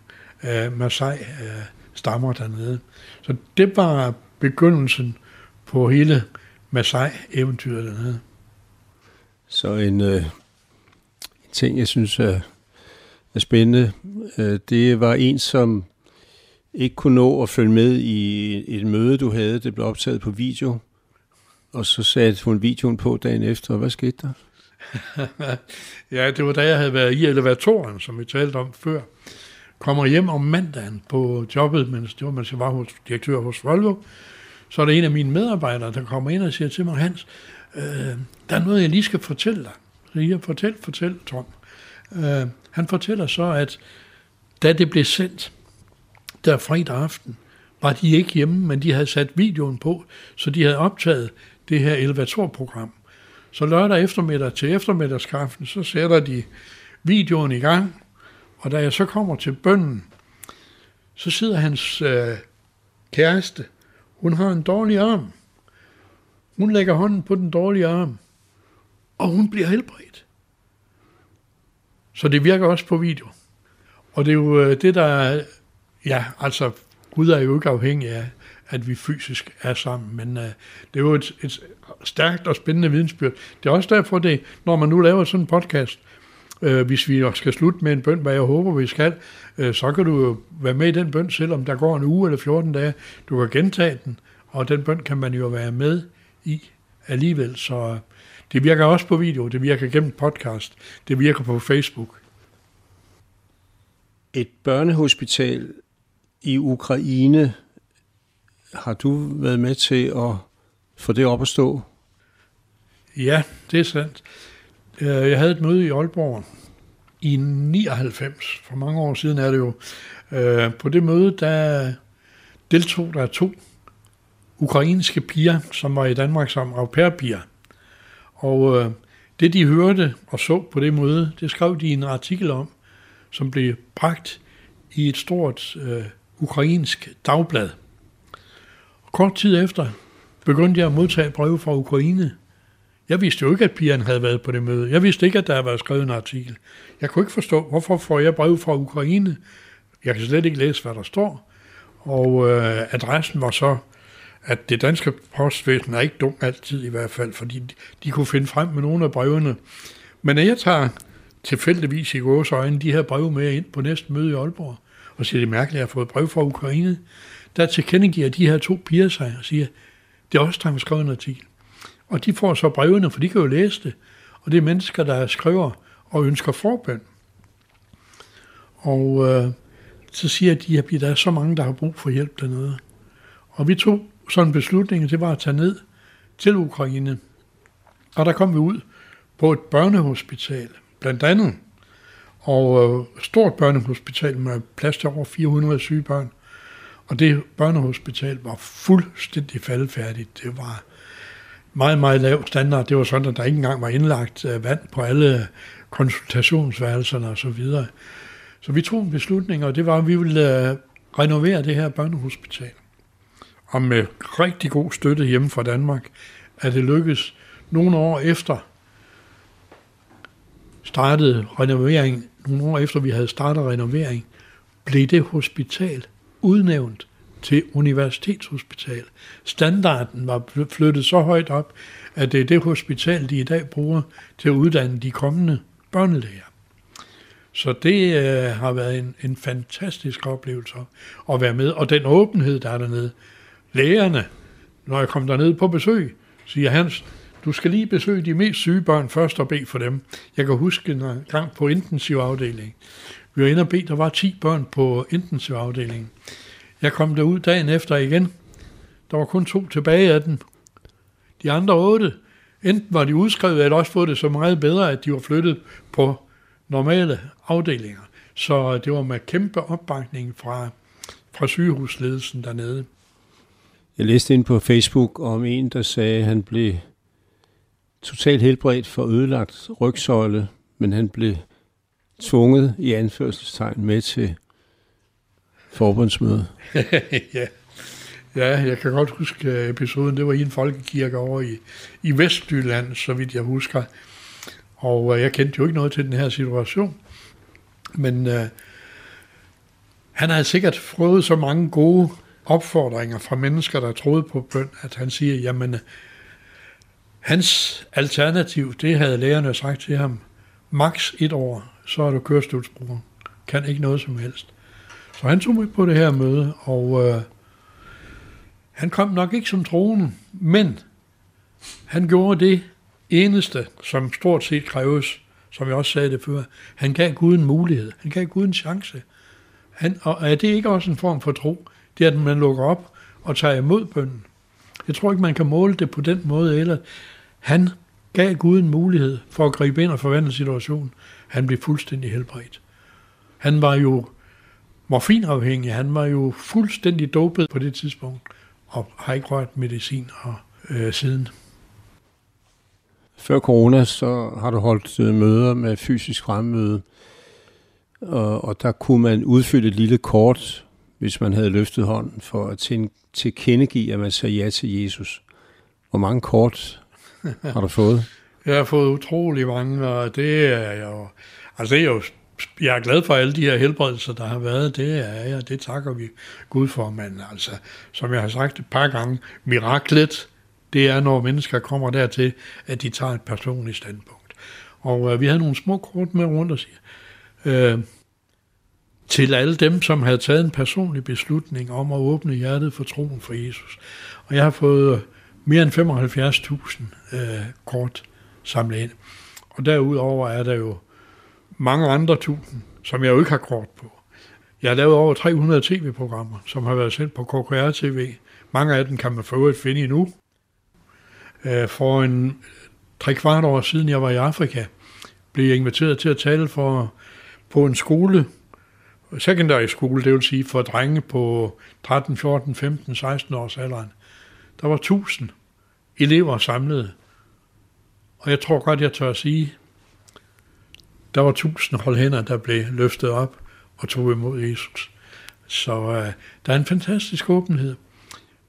øh, Masai-stammer øh, dernede. Så det var begyndelsen på hele Masai-eventyret dernede. Så en, øh, ting, jeg synes er, er spændende, øh, det var en, som ikke kunne nå at følge med i et møde, du havde. Det blev optaget på video. Og så satte hun videoen på dagen efter, og hvad skete der? ja, det var da jeg havde været i elevatoren, som vi talte om før. Kommer hjem om mandagen på jobbet, mens det var, mens jeg var hos, direktør hos Volvo. Så er der en af mine medarbejdere, der kommer ind og siger til mig, Hans, øh, der er noget, jeg lige skal fortælle dig. Så jeg fortæl, fortæl, Tom. Øh, han fortæller så, at da det blev sendt, der fredag aften, var de ikke hjemme, men de havde sat videoen på, så de havde optaget det her elevatorprogram. Så lørdag eftermiddag til eftermiddagskaffen, så sætter de videoen i gang, og da jeg så kommer til bønden, så sidder hans øh, kæreste, hun har en dårlig arm. Hun lægger hånden på den dårlige arm, og hun bliver helbredt. Så det virker også på video. Og det er jo øh, det, der Ja, altså Gud er jo ikke afhængig af, at vi fysisk er sammen, men uh, det er jo et, et stærkt og spændende vidensbyrd. Det er også derfor, det, når man nu laver sådan en podcast, uh, hvis vi skal slutte med en bøn, hvad jeg håber, vi skal, uh, så kan du jo være med i den bøn, selvom der går en uge eller 14 dage. Du kan gentage den, og den bøn kan man jo være med i alligevel. Så det virker også på video, det virker gennem podcast, det virker på Facebook. Et børnehospital i Ukraine. Har du været med til at få det op at stå? Ja, det er sandt. Øh, jeg havde et møde i Aalborg i 99, for mange år siden er det jo. Øh, på det møde, der deltog der to ukrainske piger, som var i Danmark som au pair-piger. Og øh, det, de hørte og så på det møde, det skrev de en artikel om, som blev bragt i et stort ukrainsk dagblad. Kort tid efter begyndte jeg at modtage breve fra Ukraine. Jeg vidste jo ikke, at pigerne havde været på det møde. Jeg vidste ikke, at der havde været skrevet en artikel. Jeg kunne ikke forstå, hvorfor får jeg brev fra Ukraine. Jeg kan slet ikke læse, hvad der står. Og øh, adressen var så, at det danske postvæsen er ikke dumt altid i hvert fald, fordi de, de kunne finde frem med nogle af brevene. Men når jeg tager tilfældigvis i gås øjne de her breve med ind på næste møde i Aalborg, og siger, det er mærkeligt, at jeg har fået brev fra Ukraine. Der tilkendegiver de her to piger sig og siger, det er også der har skrevet en artikel. Og de får så brevene, for de kan jo læse det. Og det er mennesker, der skriver og ønsker forbøn. Og øh, så siger de, at der er så mange, der har brug for hjælp dernede. Og vi tog sådan en beslutning, det var at tage ned til Ukraine. Og der kom vi ud på et børnehospital, blandt andet og øh, stort børnehospital med plads til over 400 syge børn. Og det børnehospital var fuldstændig faldfærdigt. Det var, meget, meget lav standard. Det var sådan, at der ikke engang var indlagt øh, vand på alle konsultationsværelserne og så videre. Så vi tog en beslutning, og det var, at vi ville øh, renovere det her børnehospital. Og med rigtig god støtte hjemme fra Danmark, at det lykkedes nogle år efter startede renovering, nogle år efter vi havde startet renovering, blev det hospital udnævnt til universitetshospital. Standarden var flyttet så højt op, at det er det hospital, de i dag bruger til at uddanne de kommende børnelæger. Så det øh, har været en, en fantastisk oplevelse at være med. Og den åbenhed, der er dernede. Lægerne, når jeg kom derned på besøg, siger Hans, du skal lige besøge de mest syge børn først og bede for dem. Jeg kan huske en gang på intensivafdelingen. Vi var inde og bede, der var 10 børn på intensivafdelingen. Jeg kom derud dagen efter igen. Der var kun to tilbage af dem. De andre otte, enten var de udskrevet, eller også fået det så meget bedre, at de var flyttet på normale afdelinger. Så det var med kæmpe opbakning fra, fra sygehusledelsen dernede. Jeg læste ind på Facebook om en, der sagde, at han blev totalt helbredt for ødelagt rygsøjle, men han blev tvunget i anførselstegn med til forbundsmøde. ja. ja, jeg kan godt huske øh, episoden. Det var i en folkekirke over i, i Vestjylland, så vidt jeg husker. Og øh, jeg kendte jo ikke noget til den her situation. Men øh, han havde sikkert fået så mange gode opfordringer fra mennesker, der troede på bøn, at han siger, jamen, øh, hans alternativ, det havde lærerne sagt til ham, maks et år, så er du kørestolsbruger. Kan ikke noget som helst. Så han tog med på det her møde, og øh, han kom nok ikke som troende, men han gjorde det eneste, som stort set kræves, som jeg også sagde det før. Han gav Gud en mulighed. Han gav Gud en chance. Han, og er det ikke også en form for tro? Det er, at man lukker op og tager imod bønden. Jeg tror ikke, man kan måle det på den måde, eller han gav Gud en mulighed for at gribe ind og forvandle situationen. Han blev fuldstændig helbredt. Han var jo morfinafhængig, han var jo fuldstændig dopet på det tidspunkt, og har ikke rørt medicin og, øh, siden. Før corona, så har du holdt øh, møder med fysisk fremmøde, og, og der kunne man udfylde et lille kort, hvis man havde løftet hånden, for at tilkendegive, at man sagde ja til Jesus. Hvor mange kort har du fået? Jeg har fået utrolig mange, og det er jo, altså det er jo, jeg er glad for alle de her helbredelser, der har været, det er jeg, det takker vi Gud for, men altså, som jeg har sagt et par gange, miraklet, det er, når mennesker kommer dertil, at de tager et personligt standpunkt. Og øh, vi havde nogle små kort med rundt og siger, øh, til alle dem, som havde taget en personlig beslutning om at åbne hjertet for troen for Jesus. Og jeg har fået øh, mere end 75.000 øh, kort samlet ind. Og derudover er der jo mange andre tusind, som jeg jo ikke har kort på. Jeg har lavet over 300 tv-programmer, som har været sendt på KKR TV. Mange af dem kan man få at finde endnu. Øh, for en tre kvart år siden, jeg var i Afrika, blev jeg inviteret til at tale for, på en skole, secondary skole, det vil sige for drenge på 13, 14, 15, 16 års alderen. Der var tusind elever samlet. Og jeg tror godt, jeg tør at sige, der var tusind hold hænder, der blev løftet op og tog imod Jesus. Så øh, der er en fantastisk åbenhed.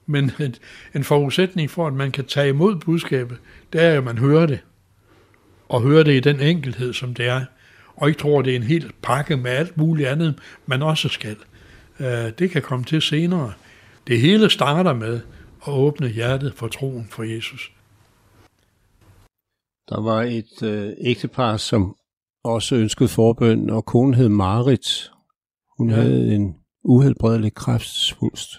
Men en, en forudsætning for, at man kan tage imod budskabet, det er, at man hører det. Og hører det i den enkelhed, som det er. Og ikke tror, det er en hel pakke med alt muligt andet, man også skal. Øh, det kan komme til senere. Det hele starter med at åbne hjertet for troen for Jesus. Der var et øh, ægtepar, som også ønskede forbøn, og konen hed Marit. Hun ja. havde en uhelbredelig kræftsvulst.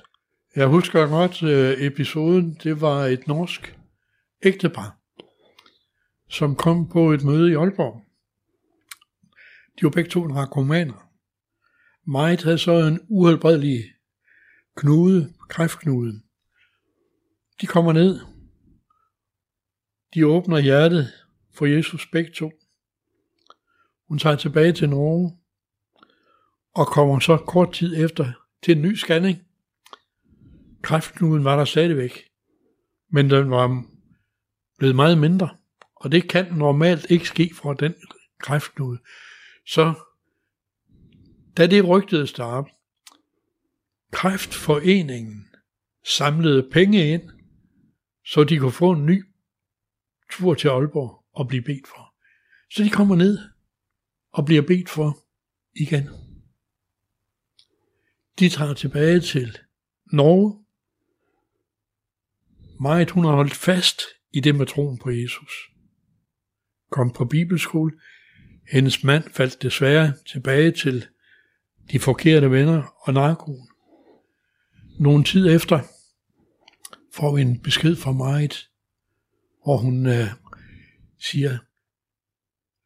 Jeg husker godt øh, episoden. Det var et norsk ægtepar, som kom på et møde i Aalborg. De var begge to narkomaner. Marit havde så en uhelbredelig knude, kræftknude. De kommer ned. De åbner hjertet for Jesus begge to. Hun tager tilbage til Norge og kommer så kort tid efter til en ny scanning. Kræftknuden var der stadigvæk, men den var blevet meget mindre. Og det kan normalt ikke ske for den kræftknude. Så da det rygtedes derop, kræftforeningen samlede penge ind, så de kunne få en ny tur til Aalborg og blive bedt for. Så de kommer ned og bliver bedt for igen. De tager tilbage til Norge. Meget hun har holdt fast i det med troen på Jesus. Kom på bibelskole. Hendes mand faldt desværre tilbage til de forkerte venner og narkoen. Nogle tid efter får vi en besked fra Marit, hvor hun øh, siger,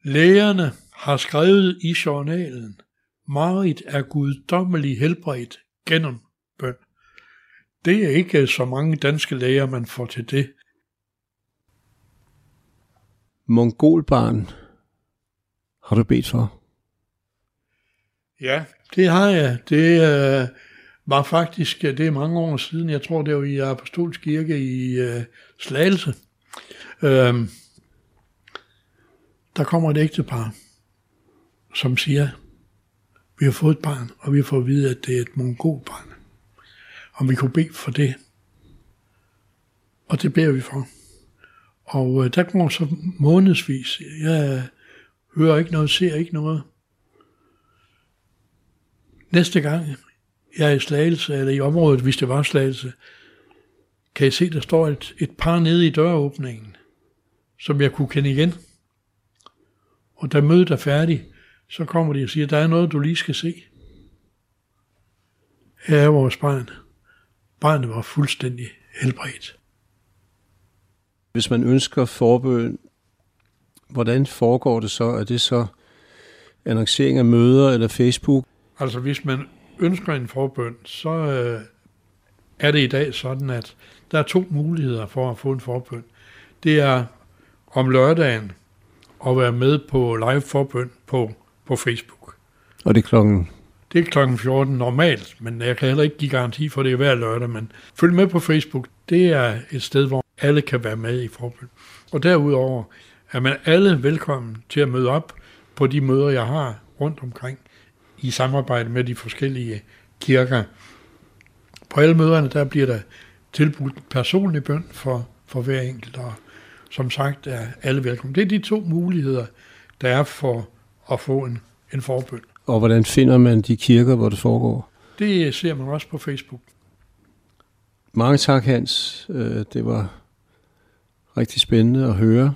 Lægerne har skrevet i journalen, Marit er guddommelig helbredt gennem bøn. Det er ikke så mange danske læger, man får til det. Mongolbarn har du bedt for? Ja, det har jeg. Det øh, var faktisk, øh, det er mange år siden, jeg tror det var i Apostolsk Kirke i øh, Slagelse. Øh, der kommer et ægtepar, som siger, vi har fået et barn, og vi har fået at vide, at det er et mongolbarn. Om vi kunne bede for det. Og det beder vi for. Og øh, der går så månedsvis. Jeg hører ikke noget, ser ikke noget. Næste gang jeg er i Slagelse, eller i området, hvis det var Slagelse, kan jeg se, der står et, et par nede i døråbningen, som jeg kunne kende igen. Og da mødet er færdigt, så kommer de og siger, der er noget, du lige skal se. Her er vores barn. Barnet var fuldstændig helbredt. Hvis man ønsker forbøn, hvordan foregår det så? Er det så annoncering af møder eller Facebook? Altså hvis man ønsker en forbøn, så øh, er det i dag sådan, at der er to muligheder for at få en forbøn. Det er om lørdagen at være med på live forbøn på, på Facebook. Og det er klokken? Det er klokken 14 normalt, men jeg kan heller ikke give garanti for, det er hver lørdag. Men følg med på Facebook. Det er et sted, hvor alle kan være med i forbøn. Og derudover er man alle velkommen til at møde op på de møder, jeg har rundt omkring i samarbejde med de forskellige kirker. På alle møderne, der bliver der tilbudt personlig bøn for, for hver enkelt, og som sagt er alle velkommen. Det er de to muligheder, der er for at få en, en forbøn. Og hvordan finder man de kirker, hvor det foregår? Det ser man også på Facebook. Mange tak, Hans. Øh, det var rigtig spændende at høre.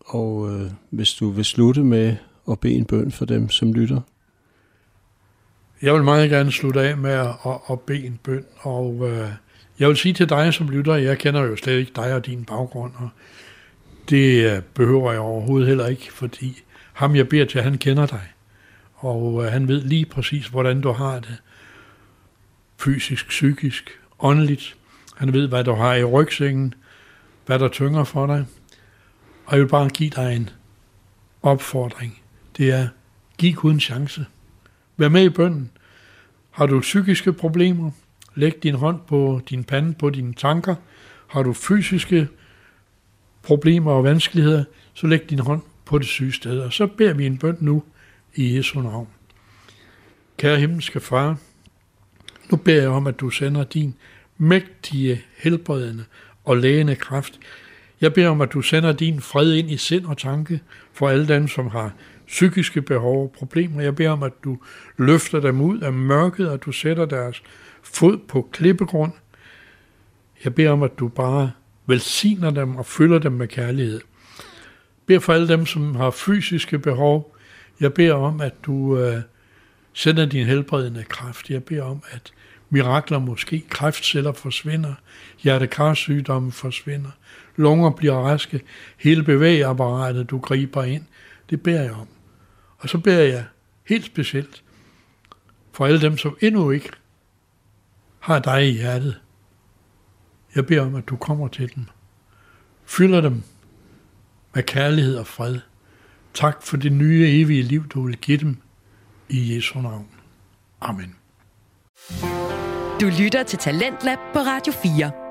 Og øh, hvis du vil slutte med at bede en bøn for dem, som lytter. Jeg vil meget gerne slutte af med at, at, at bede en bøn, og øh, jeg vil sige til dig som lytter, jeg kender jo slet ikke dig og din baggrund, og det øh, behøver jeg overhovedet heller ikke, fordi ham jeg beder til, han kender dig, og øh, han ved lige præcis, hvordan du har det, fysisk, psykisk, åndeligt. Han ved, hvad du har i rygsækken, hvad der tynger for dig, og jeg vil bare give dig en opfordring. Det er, giv Gud en chance. Vær med i bønden. Har du psykiske problemer? Læg din hånd på din pande, på dine tanker. Har du fysiske problemer og vanskeligheder, så læg din hånd på det syge sted. Og så beder vi en bøn nu i Jesu navn. Kære himmelske far, nu beder jeg om, at du sender din mægtige, helbredende og lægende kraft. Jeg beder om, at du sender din fred ind i sind og tanke for alle dem, som har psykiske behov og problemer. Jeg beder om, at du løfter dem ud af mørket, og du sætter deres fod på klippegrund. Jeg beder om, at du bare velsigner dem og fylder dem med kærlighed. Jeg beder for alle dem, som har fysiske behov. Jeg beder om, at du øh, sender din helbredende kraft. Jeg beder om, at mirakler måske, kræftceller forsvinder, hjertekarsygdomme forsvinder, lunger bliver raske, hele bevægeapparatet, du griber ind. Det beder jeg om. Og så beder jeg helt specielt for alle dem, som endnu ikke har dig i hjertet. Jeg beder om, at du kommer til dem. Fylder dem med kærlighed og fred. Tak for det nye evige liv, du vil give dem i Jesu navn. Amen. Du lytter til Talentlab på Radio 4.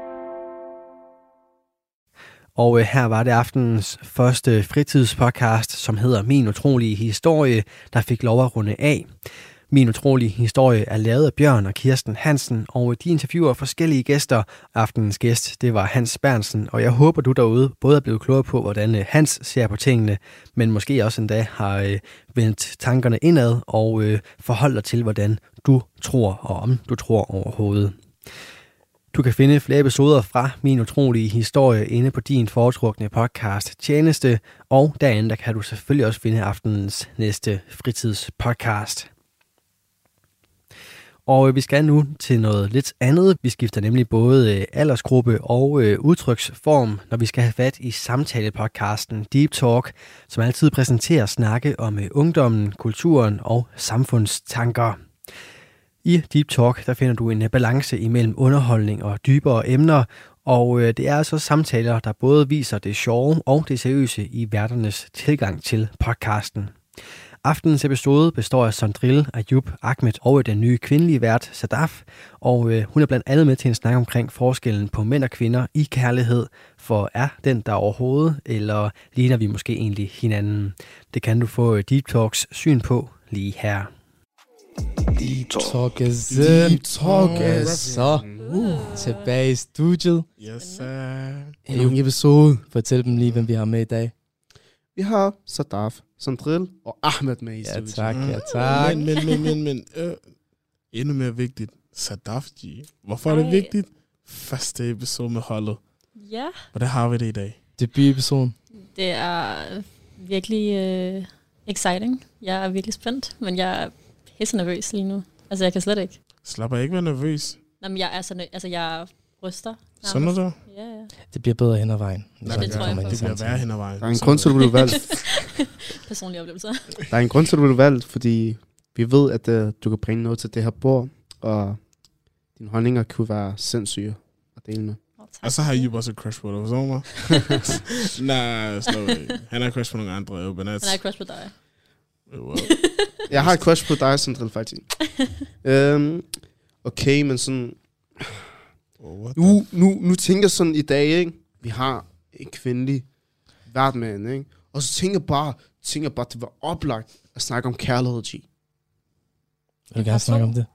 Og øh, her var det aftenens første fritidspodcast, som hedder Min Utrolige Historie, der fik lov at runde af. Min utrolige historie er lavet af Bjørn og Kirsten Hansen, og de interviewer forskellige gæster. Aftenens gæst, det var Hans Bernsen, og jeg håber, du derude både er blevet klogere på, hvordan øh, Hans ser på tingene, men måske også endda har øh, vendt tankerne indad og øh, forholdt dig til, hvordan du tror, og om du tror overhovedet. Du kan finde flere episoder fra Min Utrolige Historie inde på din foretrukne podcast tjeneste, og derinde der kan du selvfølgelig også finde aftenens næste fritidspodcast. Og øh, vi skal nu til noget lidt andet. Vi skifter nemlig både øh, aldersgruppe og øh, udtryksform, når vi skal have fat i samtalepodcasten Deep Talk, som altid præsenterer snakke om ungdommen, kulturen og samfundstanker. I Deep Talk der finder du en øh, balance imellem underholdning og dybere emner, og øh, det er altså samtaler, der både viser det sjove og det seriøse i værternes tilgang til podcasten. Aftenens episode består af Sondril, Ayub, Ahmed og øh, den nye kvindelige vært, Sadaf. Og hun er blandt andet med til en snak omkring forskellen på mænd og kvinder i kærlighed. For er den der overhovedet, eller ligner vi måske egentlig hinanden? Det kan du få Deep Talks syn på lige her. Deep Talk er Deep Talk er så tilbage i studiet. Yes, sir. En ny episode. Fortæl dem lige, hvem vi har med i dag. Vi har Sadaf, Sandril og Ahmed med i Ja studiet. tak, ja tak. Men, men, men, men, men øh, endnu mere vigtigt, Sadaf G. Hvorfor er det vigtigt? Første episode med holdet. Ja, Hvordan har vi det i dag? Debutepisoden. det er virkelig øh, exciting. Jeg er virkelig spændt, men jeg er helt nervøs lige nu. Altså, jeg kan slet ikke. Slap af ikke være nervøs. Nå, men jeg er så nø- altså, jeg ryster. Sådan er det. Ja, ja. Det bliver bedre hen ad vejen. Nej, det tror jeg det bliver værre hen ad vejen. Der er en grund til, at du blev valgt. Personlige oplevelser. Der er en grund til, at du blev valgt, fordi vi ved, at uh, du kan bringe noget til det her bord, og dine holdninger kunne være sindssyge at dele med. Oh. Og så har Jub også et crush på dig, forstår du mig? Nej, slå. Han har crush på nogle andre, jo, Han er crush på dig. Wow. Jeg har et crush på dig, Sandril, faktisk. um, okay, men sådan... Oh, Nu, nu, nu tænker jeg sådan i dag, ikke? Vi har en kvindelig vært med hende, ikke? Og så tænker jeg bare, tænker bare, det var oplagt at snakke om kærlighed, G. Vil du gerne snakke om det?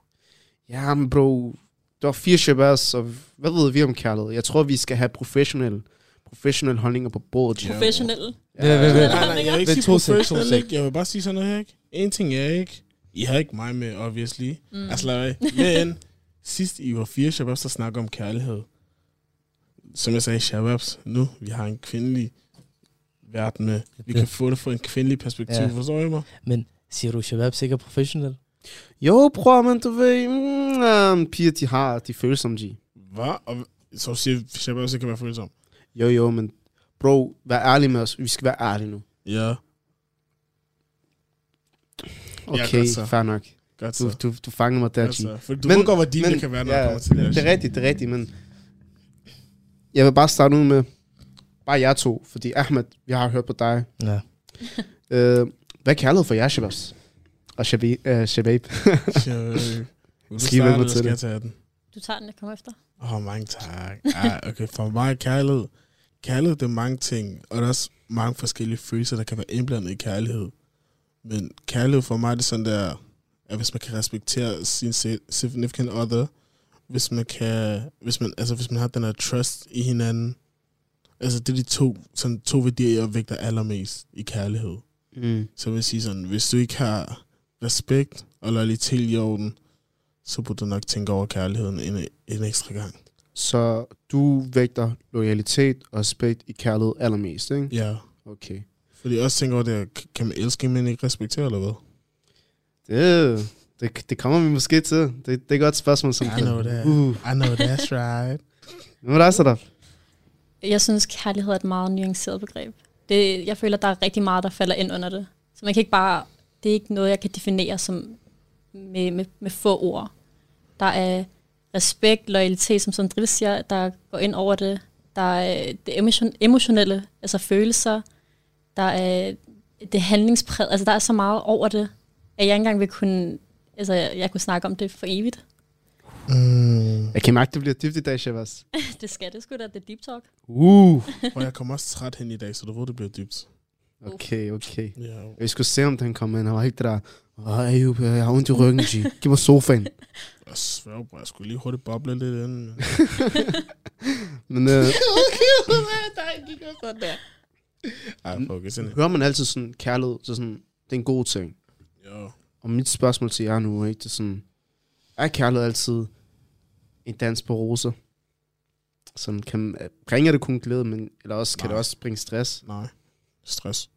Ja, men bro, der er fire shabazz, så hvad ved vi om kærlighed? Jeg tror, vi skal have professionelle, professionelle holdninger på bordet. G. Professionel. Ja. Nej, nej, jeg vil ikke sige to sek, to professionel, sek. ikke? Jeg vil bare sige sådan noget her, ikke? En ting er ikke, I har ikke mig med, obviously. Mm. Altså, lad. Men sidst I var fire shababs, der snakker om kærlighed. Som jeg sagde, shababs, nu vi har en kvindelig verden med. Vi kan få det fra en kvindelig perspektiv, Ja. forstår I mig? Men siger du, Shabab sikker professionel? Jo, bror, men du ved, mm, um, piger, de har de følelser, G. Hvad? Og så siger shababs, det kan være følsom. Jo, jo, men bro, vær ærlig med os. Vi skal være ærlige nu. Ja, Okay, så. fair nok. godt Du, så. du, du fangede mig der, Godt. For du Men- ved godt, hvor din men- det kan være, når ja, ja, kommer til det. Det er rigtigt, det er rigtigt, men jeg vil bare starte ud med bare jer to, fordi Ahmed, vi har hørt på dig. Ja. Øh, hvad er kærlighed for jer, Shabazz? Og Shabib? Uh, Shabab. Øh, Vil du starte, eller til skal det? jeg tage den? Du tager den, jeg kommer efter. Åh, oh, mange tak. Ah, okay, for mig er kærlighed. Kærlighed, det er mange ting, og der er også mange forskellige følelser, der kan være indblandet i kærlighed. Men kærlighed for mig, det er sådan der, at hvis man kan respektere sin significant other, hvis man kan, hvis man, altså hvis man har den her trust i hinanden, altså det er de to, sådan to værdier, jeg vægter allermest i kærlighed. Mm. Så vil jeg sige sådan, hvis du ikke har respekt og loyalitet i orden, så burde du nok tænke over kærligheden en, en ekstra gang. Så du vægter loyalitet og respekt i kærlighed allermest, ikke? Ja. Okay. Fordi jeg også tænker over det, kan man elske, men ikke respektere, eller hvad? Det, det, det kommer vi måske til. Det, det er et godt spørgsmål. Som I know that. Uh. I know that's right. Hvad dig, Sadaf? Jeg synes, kærlighed er et meget nuanceret begreb. Det, jeg føler, der er rigtig meget, der falder ind under det. Så man kan ikke bare... Det er ikke noget, jeg kan definere som med, med, med få ord. Der er respekt, loyalitet, som Sondril siger, der går ind over det. Der er det emotion, emotionelle, altså følelser. Der er det handlingspræg. Altså, der er så meget over det, at jeg ikke engang vil kunne... Altså, jeg, jeg kunne snakke om det for evigt. Mm. Jeg kan mærke, det bliver dybt i dag, Shabazz. det skal det sgu da, det er deep talk. Uh. Og jeg kommer også træt hen i dag, så du ved, det bliver dybt. Okay, okay. Ja. Jeg skulle se, om den kom ind. Han var ikke det der, Ayub, jeg har ondt i ryggen, G. Giv mig sofaen. Jeg svær, bro. Jeg skulle lige hurtigt boble lidt ind. Men øh, Ej, fuck, sådan hører man altid sådan kærlighed, så sådan, det er en god ting. Jo. Og mit spørgsmål til jer nu, ikke, det er sådan, er kærlighed altid en dans på roser? Sådan kan, bringer det kun glæde, men, eller også kan Nej. det også bringe stress? Nej. Stress.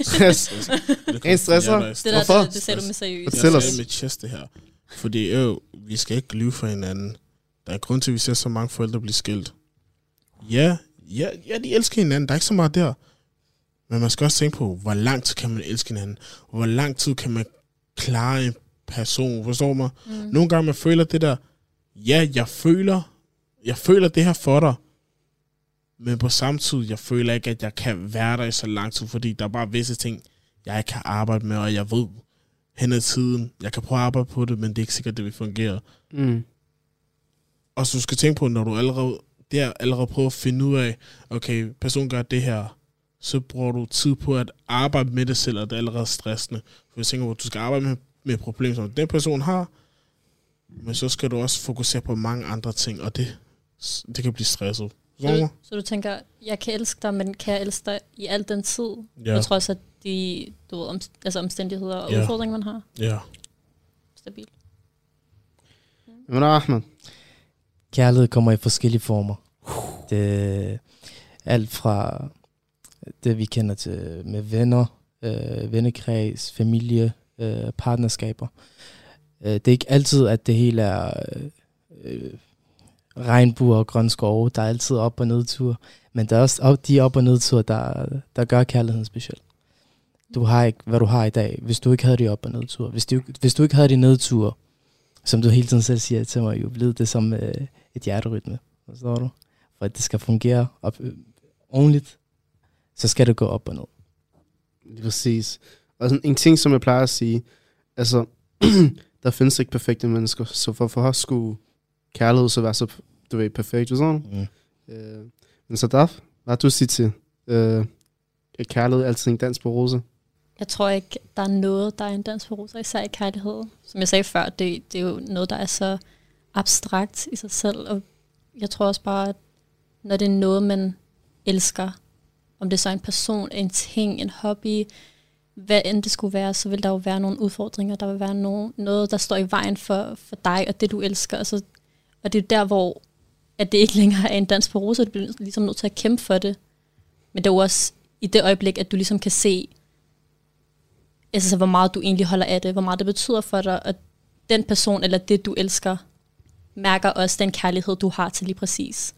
Stress. Det En stresser? Ja, Det, der, Hvorfor? det, det sagde du med seriøst. Fortæl jeg os. sagde med chest det her. Fordi øh, vi skal ikke lyve for hinanden. Der er grund til, at vi ser så mange forældre blive skilt. Ja, ja, ja, de elsker hinanden. Der er ikke så meget der. Men man skal også tænke på, hvor lang tid kan man elske hinanden? Hvor lang tid kan man klare en person? Forstår mig? Mm. Nogle gange man føler det der, ja, jeg føler, jeg føler det her for dig, men på samme tid, jeg føler ikke, at jeg kan være der i så lang tid, fordi der er bare visse ting, jeg ikke kan arbejde med, og jeg ved hen ad tiden, jeg kan prøve at arbejde på det, men det er ikke sikkert, det vil fungere. Mm. Og så du skal tænke på, når du allerede, der allerede prøver at finde ud af, okay, personen gør det her, så bruger du tid på at arbejde med det selv, og det er allerede stressende. For jeg tænker at du skal arbejde med, med et problem, som den person har, men så skal du også fokusere på mange andre ting, og det, det kan blive stresset. Så, Så, du, så du tænker, jeg kan elske dig, men kan jeg elske dig i al den tid? Ja. På trods af de du ved, om, altså omstændigheder og Ja. udfordringer, man har. ja. Stabilt. Men Ahmed, Kærlighed kommer i forskellige former. Det, alt fra det, vi kender til med venner, øh, vennekreds, familie, øh, partnerskaber. Øh, det er ikke altid, at det hele er øh, øh regnbuer og grøn skove. Der er altid op- og nedtur. Men der er også op, de op- og nedtur, der, der gør kærligheden speciel. Du har ikke, hvad du har i dag, hvis du ikke havde de op- og nedtur. Hvis du, hvis du ikke havde de nedtur, som du hele tiden selv siger til mig, jo blevet det som øh, et hjerterytme. Forstår du? For at det skal fungere op, øh, ordentligt, så skal det gå op og ned. Lige præcis. Og sådan en ting, som jeg plejer at sige, altså, der findes ikke perfekte mennesker, så for, for os skulle kærlighed så være så, du ved, perfekt, og sådan. Mm. Øh, men så Daf, hvad du sige til øh, er kærlighed altid en dans på roser? Jeg tror ikke, der er noget, der er en dans på roser, især i kærlighed. Som jeg sagde før, det, det er jo noget, der er så abstrakt i sig selv. Og jeg tror også bare, at når det er noget, man elsker, om det så er en person, en ting, en hobby, hvad end det skulle være, så vil der jo være nogle udfordringer. Der vil være nogen, noget, der står i vejen for, for dig og det, du elsker. Altså, og det er der, hvor at det ikke længere er en dans på roser. Du bliver ligesom nødt til at kæmpe for det. Men det er jo også i det øjeblik, at du ligesom kan se, altså, hvor meget du egentlig holder af det, hvor meget det betyder for dig, og den person eller det, du elsker, mærker også den kærlighed, du har til lige præcis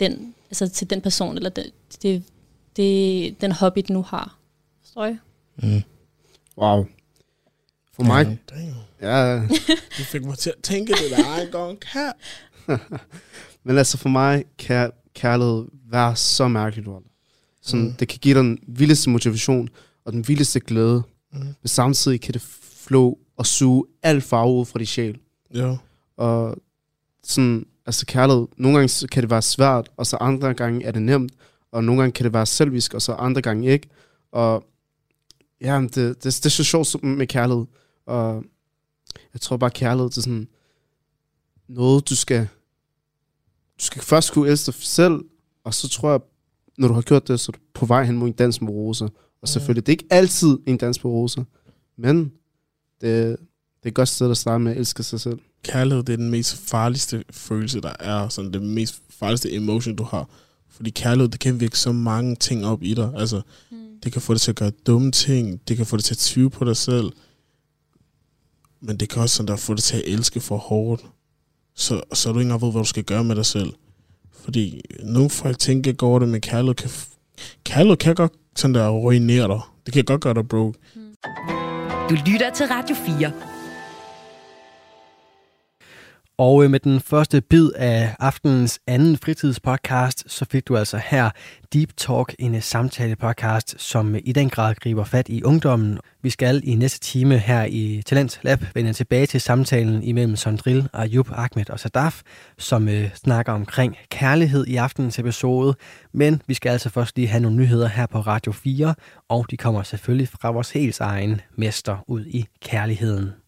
den, altså til den person, eller det, det, det, den hobby, du nu har. Forstår jeg? Mm. Wow. For mig, Damn. ja, Du fik mig til at tænke det der en gang. Her. men altså for mig kan kærlighed være så mærkeligt, Walter. Sådan, Mm. Det kan give dig den vildeste motivation og den vildeste glæde, Mm. men samtidig kan det flå og suge al farve ud fra din sjæl. Ja. Og sådan, altså kærlighed, nogle gange så kan det være svært, og så andre gange er det nemt, og nogle gange kan det være selvisk, og så andre gange ikke. Og ja, det, det, det er så sjovt med kærlighed. Og jeg tror bare, kærlighed det er sådan noget, du skal, du skal først kunne elske dig selv, og så tror jeg, når du har gjort det, så er du på vej hen mod en dans med roser. Og selvfølgelig, det er ikke altid en dans på roser, men det, det er et godt sted at starte med at elske sig selv. Kærlighed, det er den mest farligste følelse, der er. Sådan det mest farligste emotion, du har. Fordi kærlighed, det kan vække så mange ting op i dig. Altså, Mm. det kan få dig til at gøre dumme ting. Det kan få dig til at tvivle på dig selv. Men det kan også sådan der få dig til at elske for hårdt. Så, så du ikke engang ved, hvad du skal gøre med dig selv. Fordi nogle folk tænker over det, men kærlighed kan, kærlighed kan godt sådan der ruinere dig. Det kan godt gøre dig broke. Du lytter til Radio 4. Og øh, med den første bid af aftenens anden fritidspodcast, så fik du altså her Deep Talk, en øh, samtale-podcast, som øh, i den grad griber fat i ungdommen. Vi skal i næste time her i Talent Lab vende tilbage til samtalen imellem Sondril, Ayub, Ahmed og Sadaf, som øh, snakker omkring kærlighed i aftenens episode. Men vi skal altså først lige have nogle nyheder her på Radio 4, og de kommer selvfølgelig fra vores helt egen mester ud i kærligheden.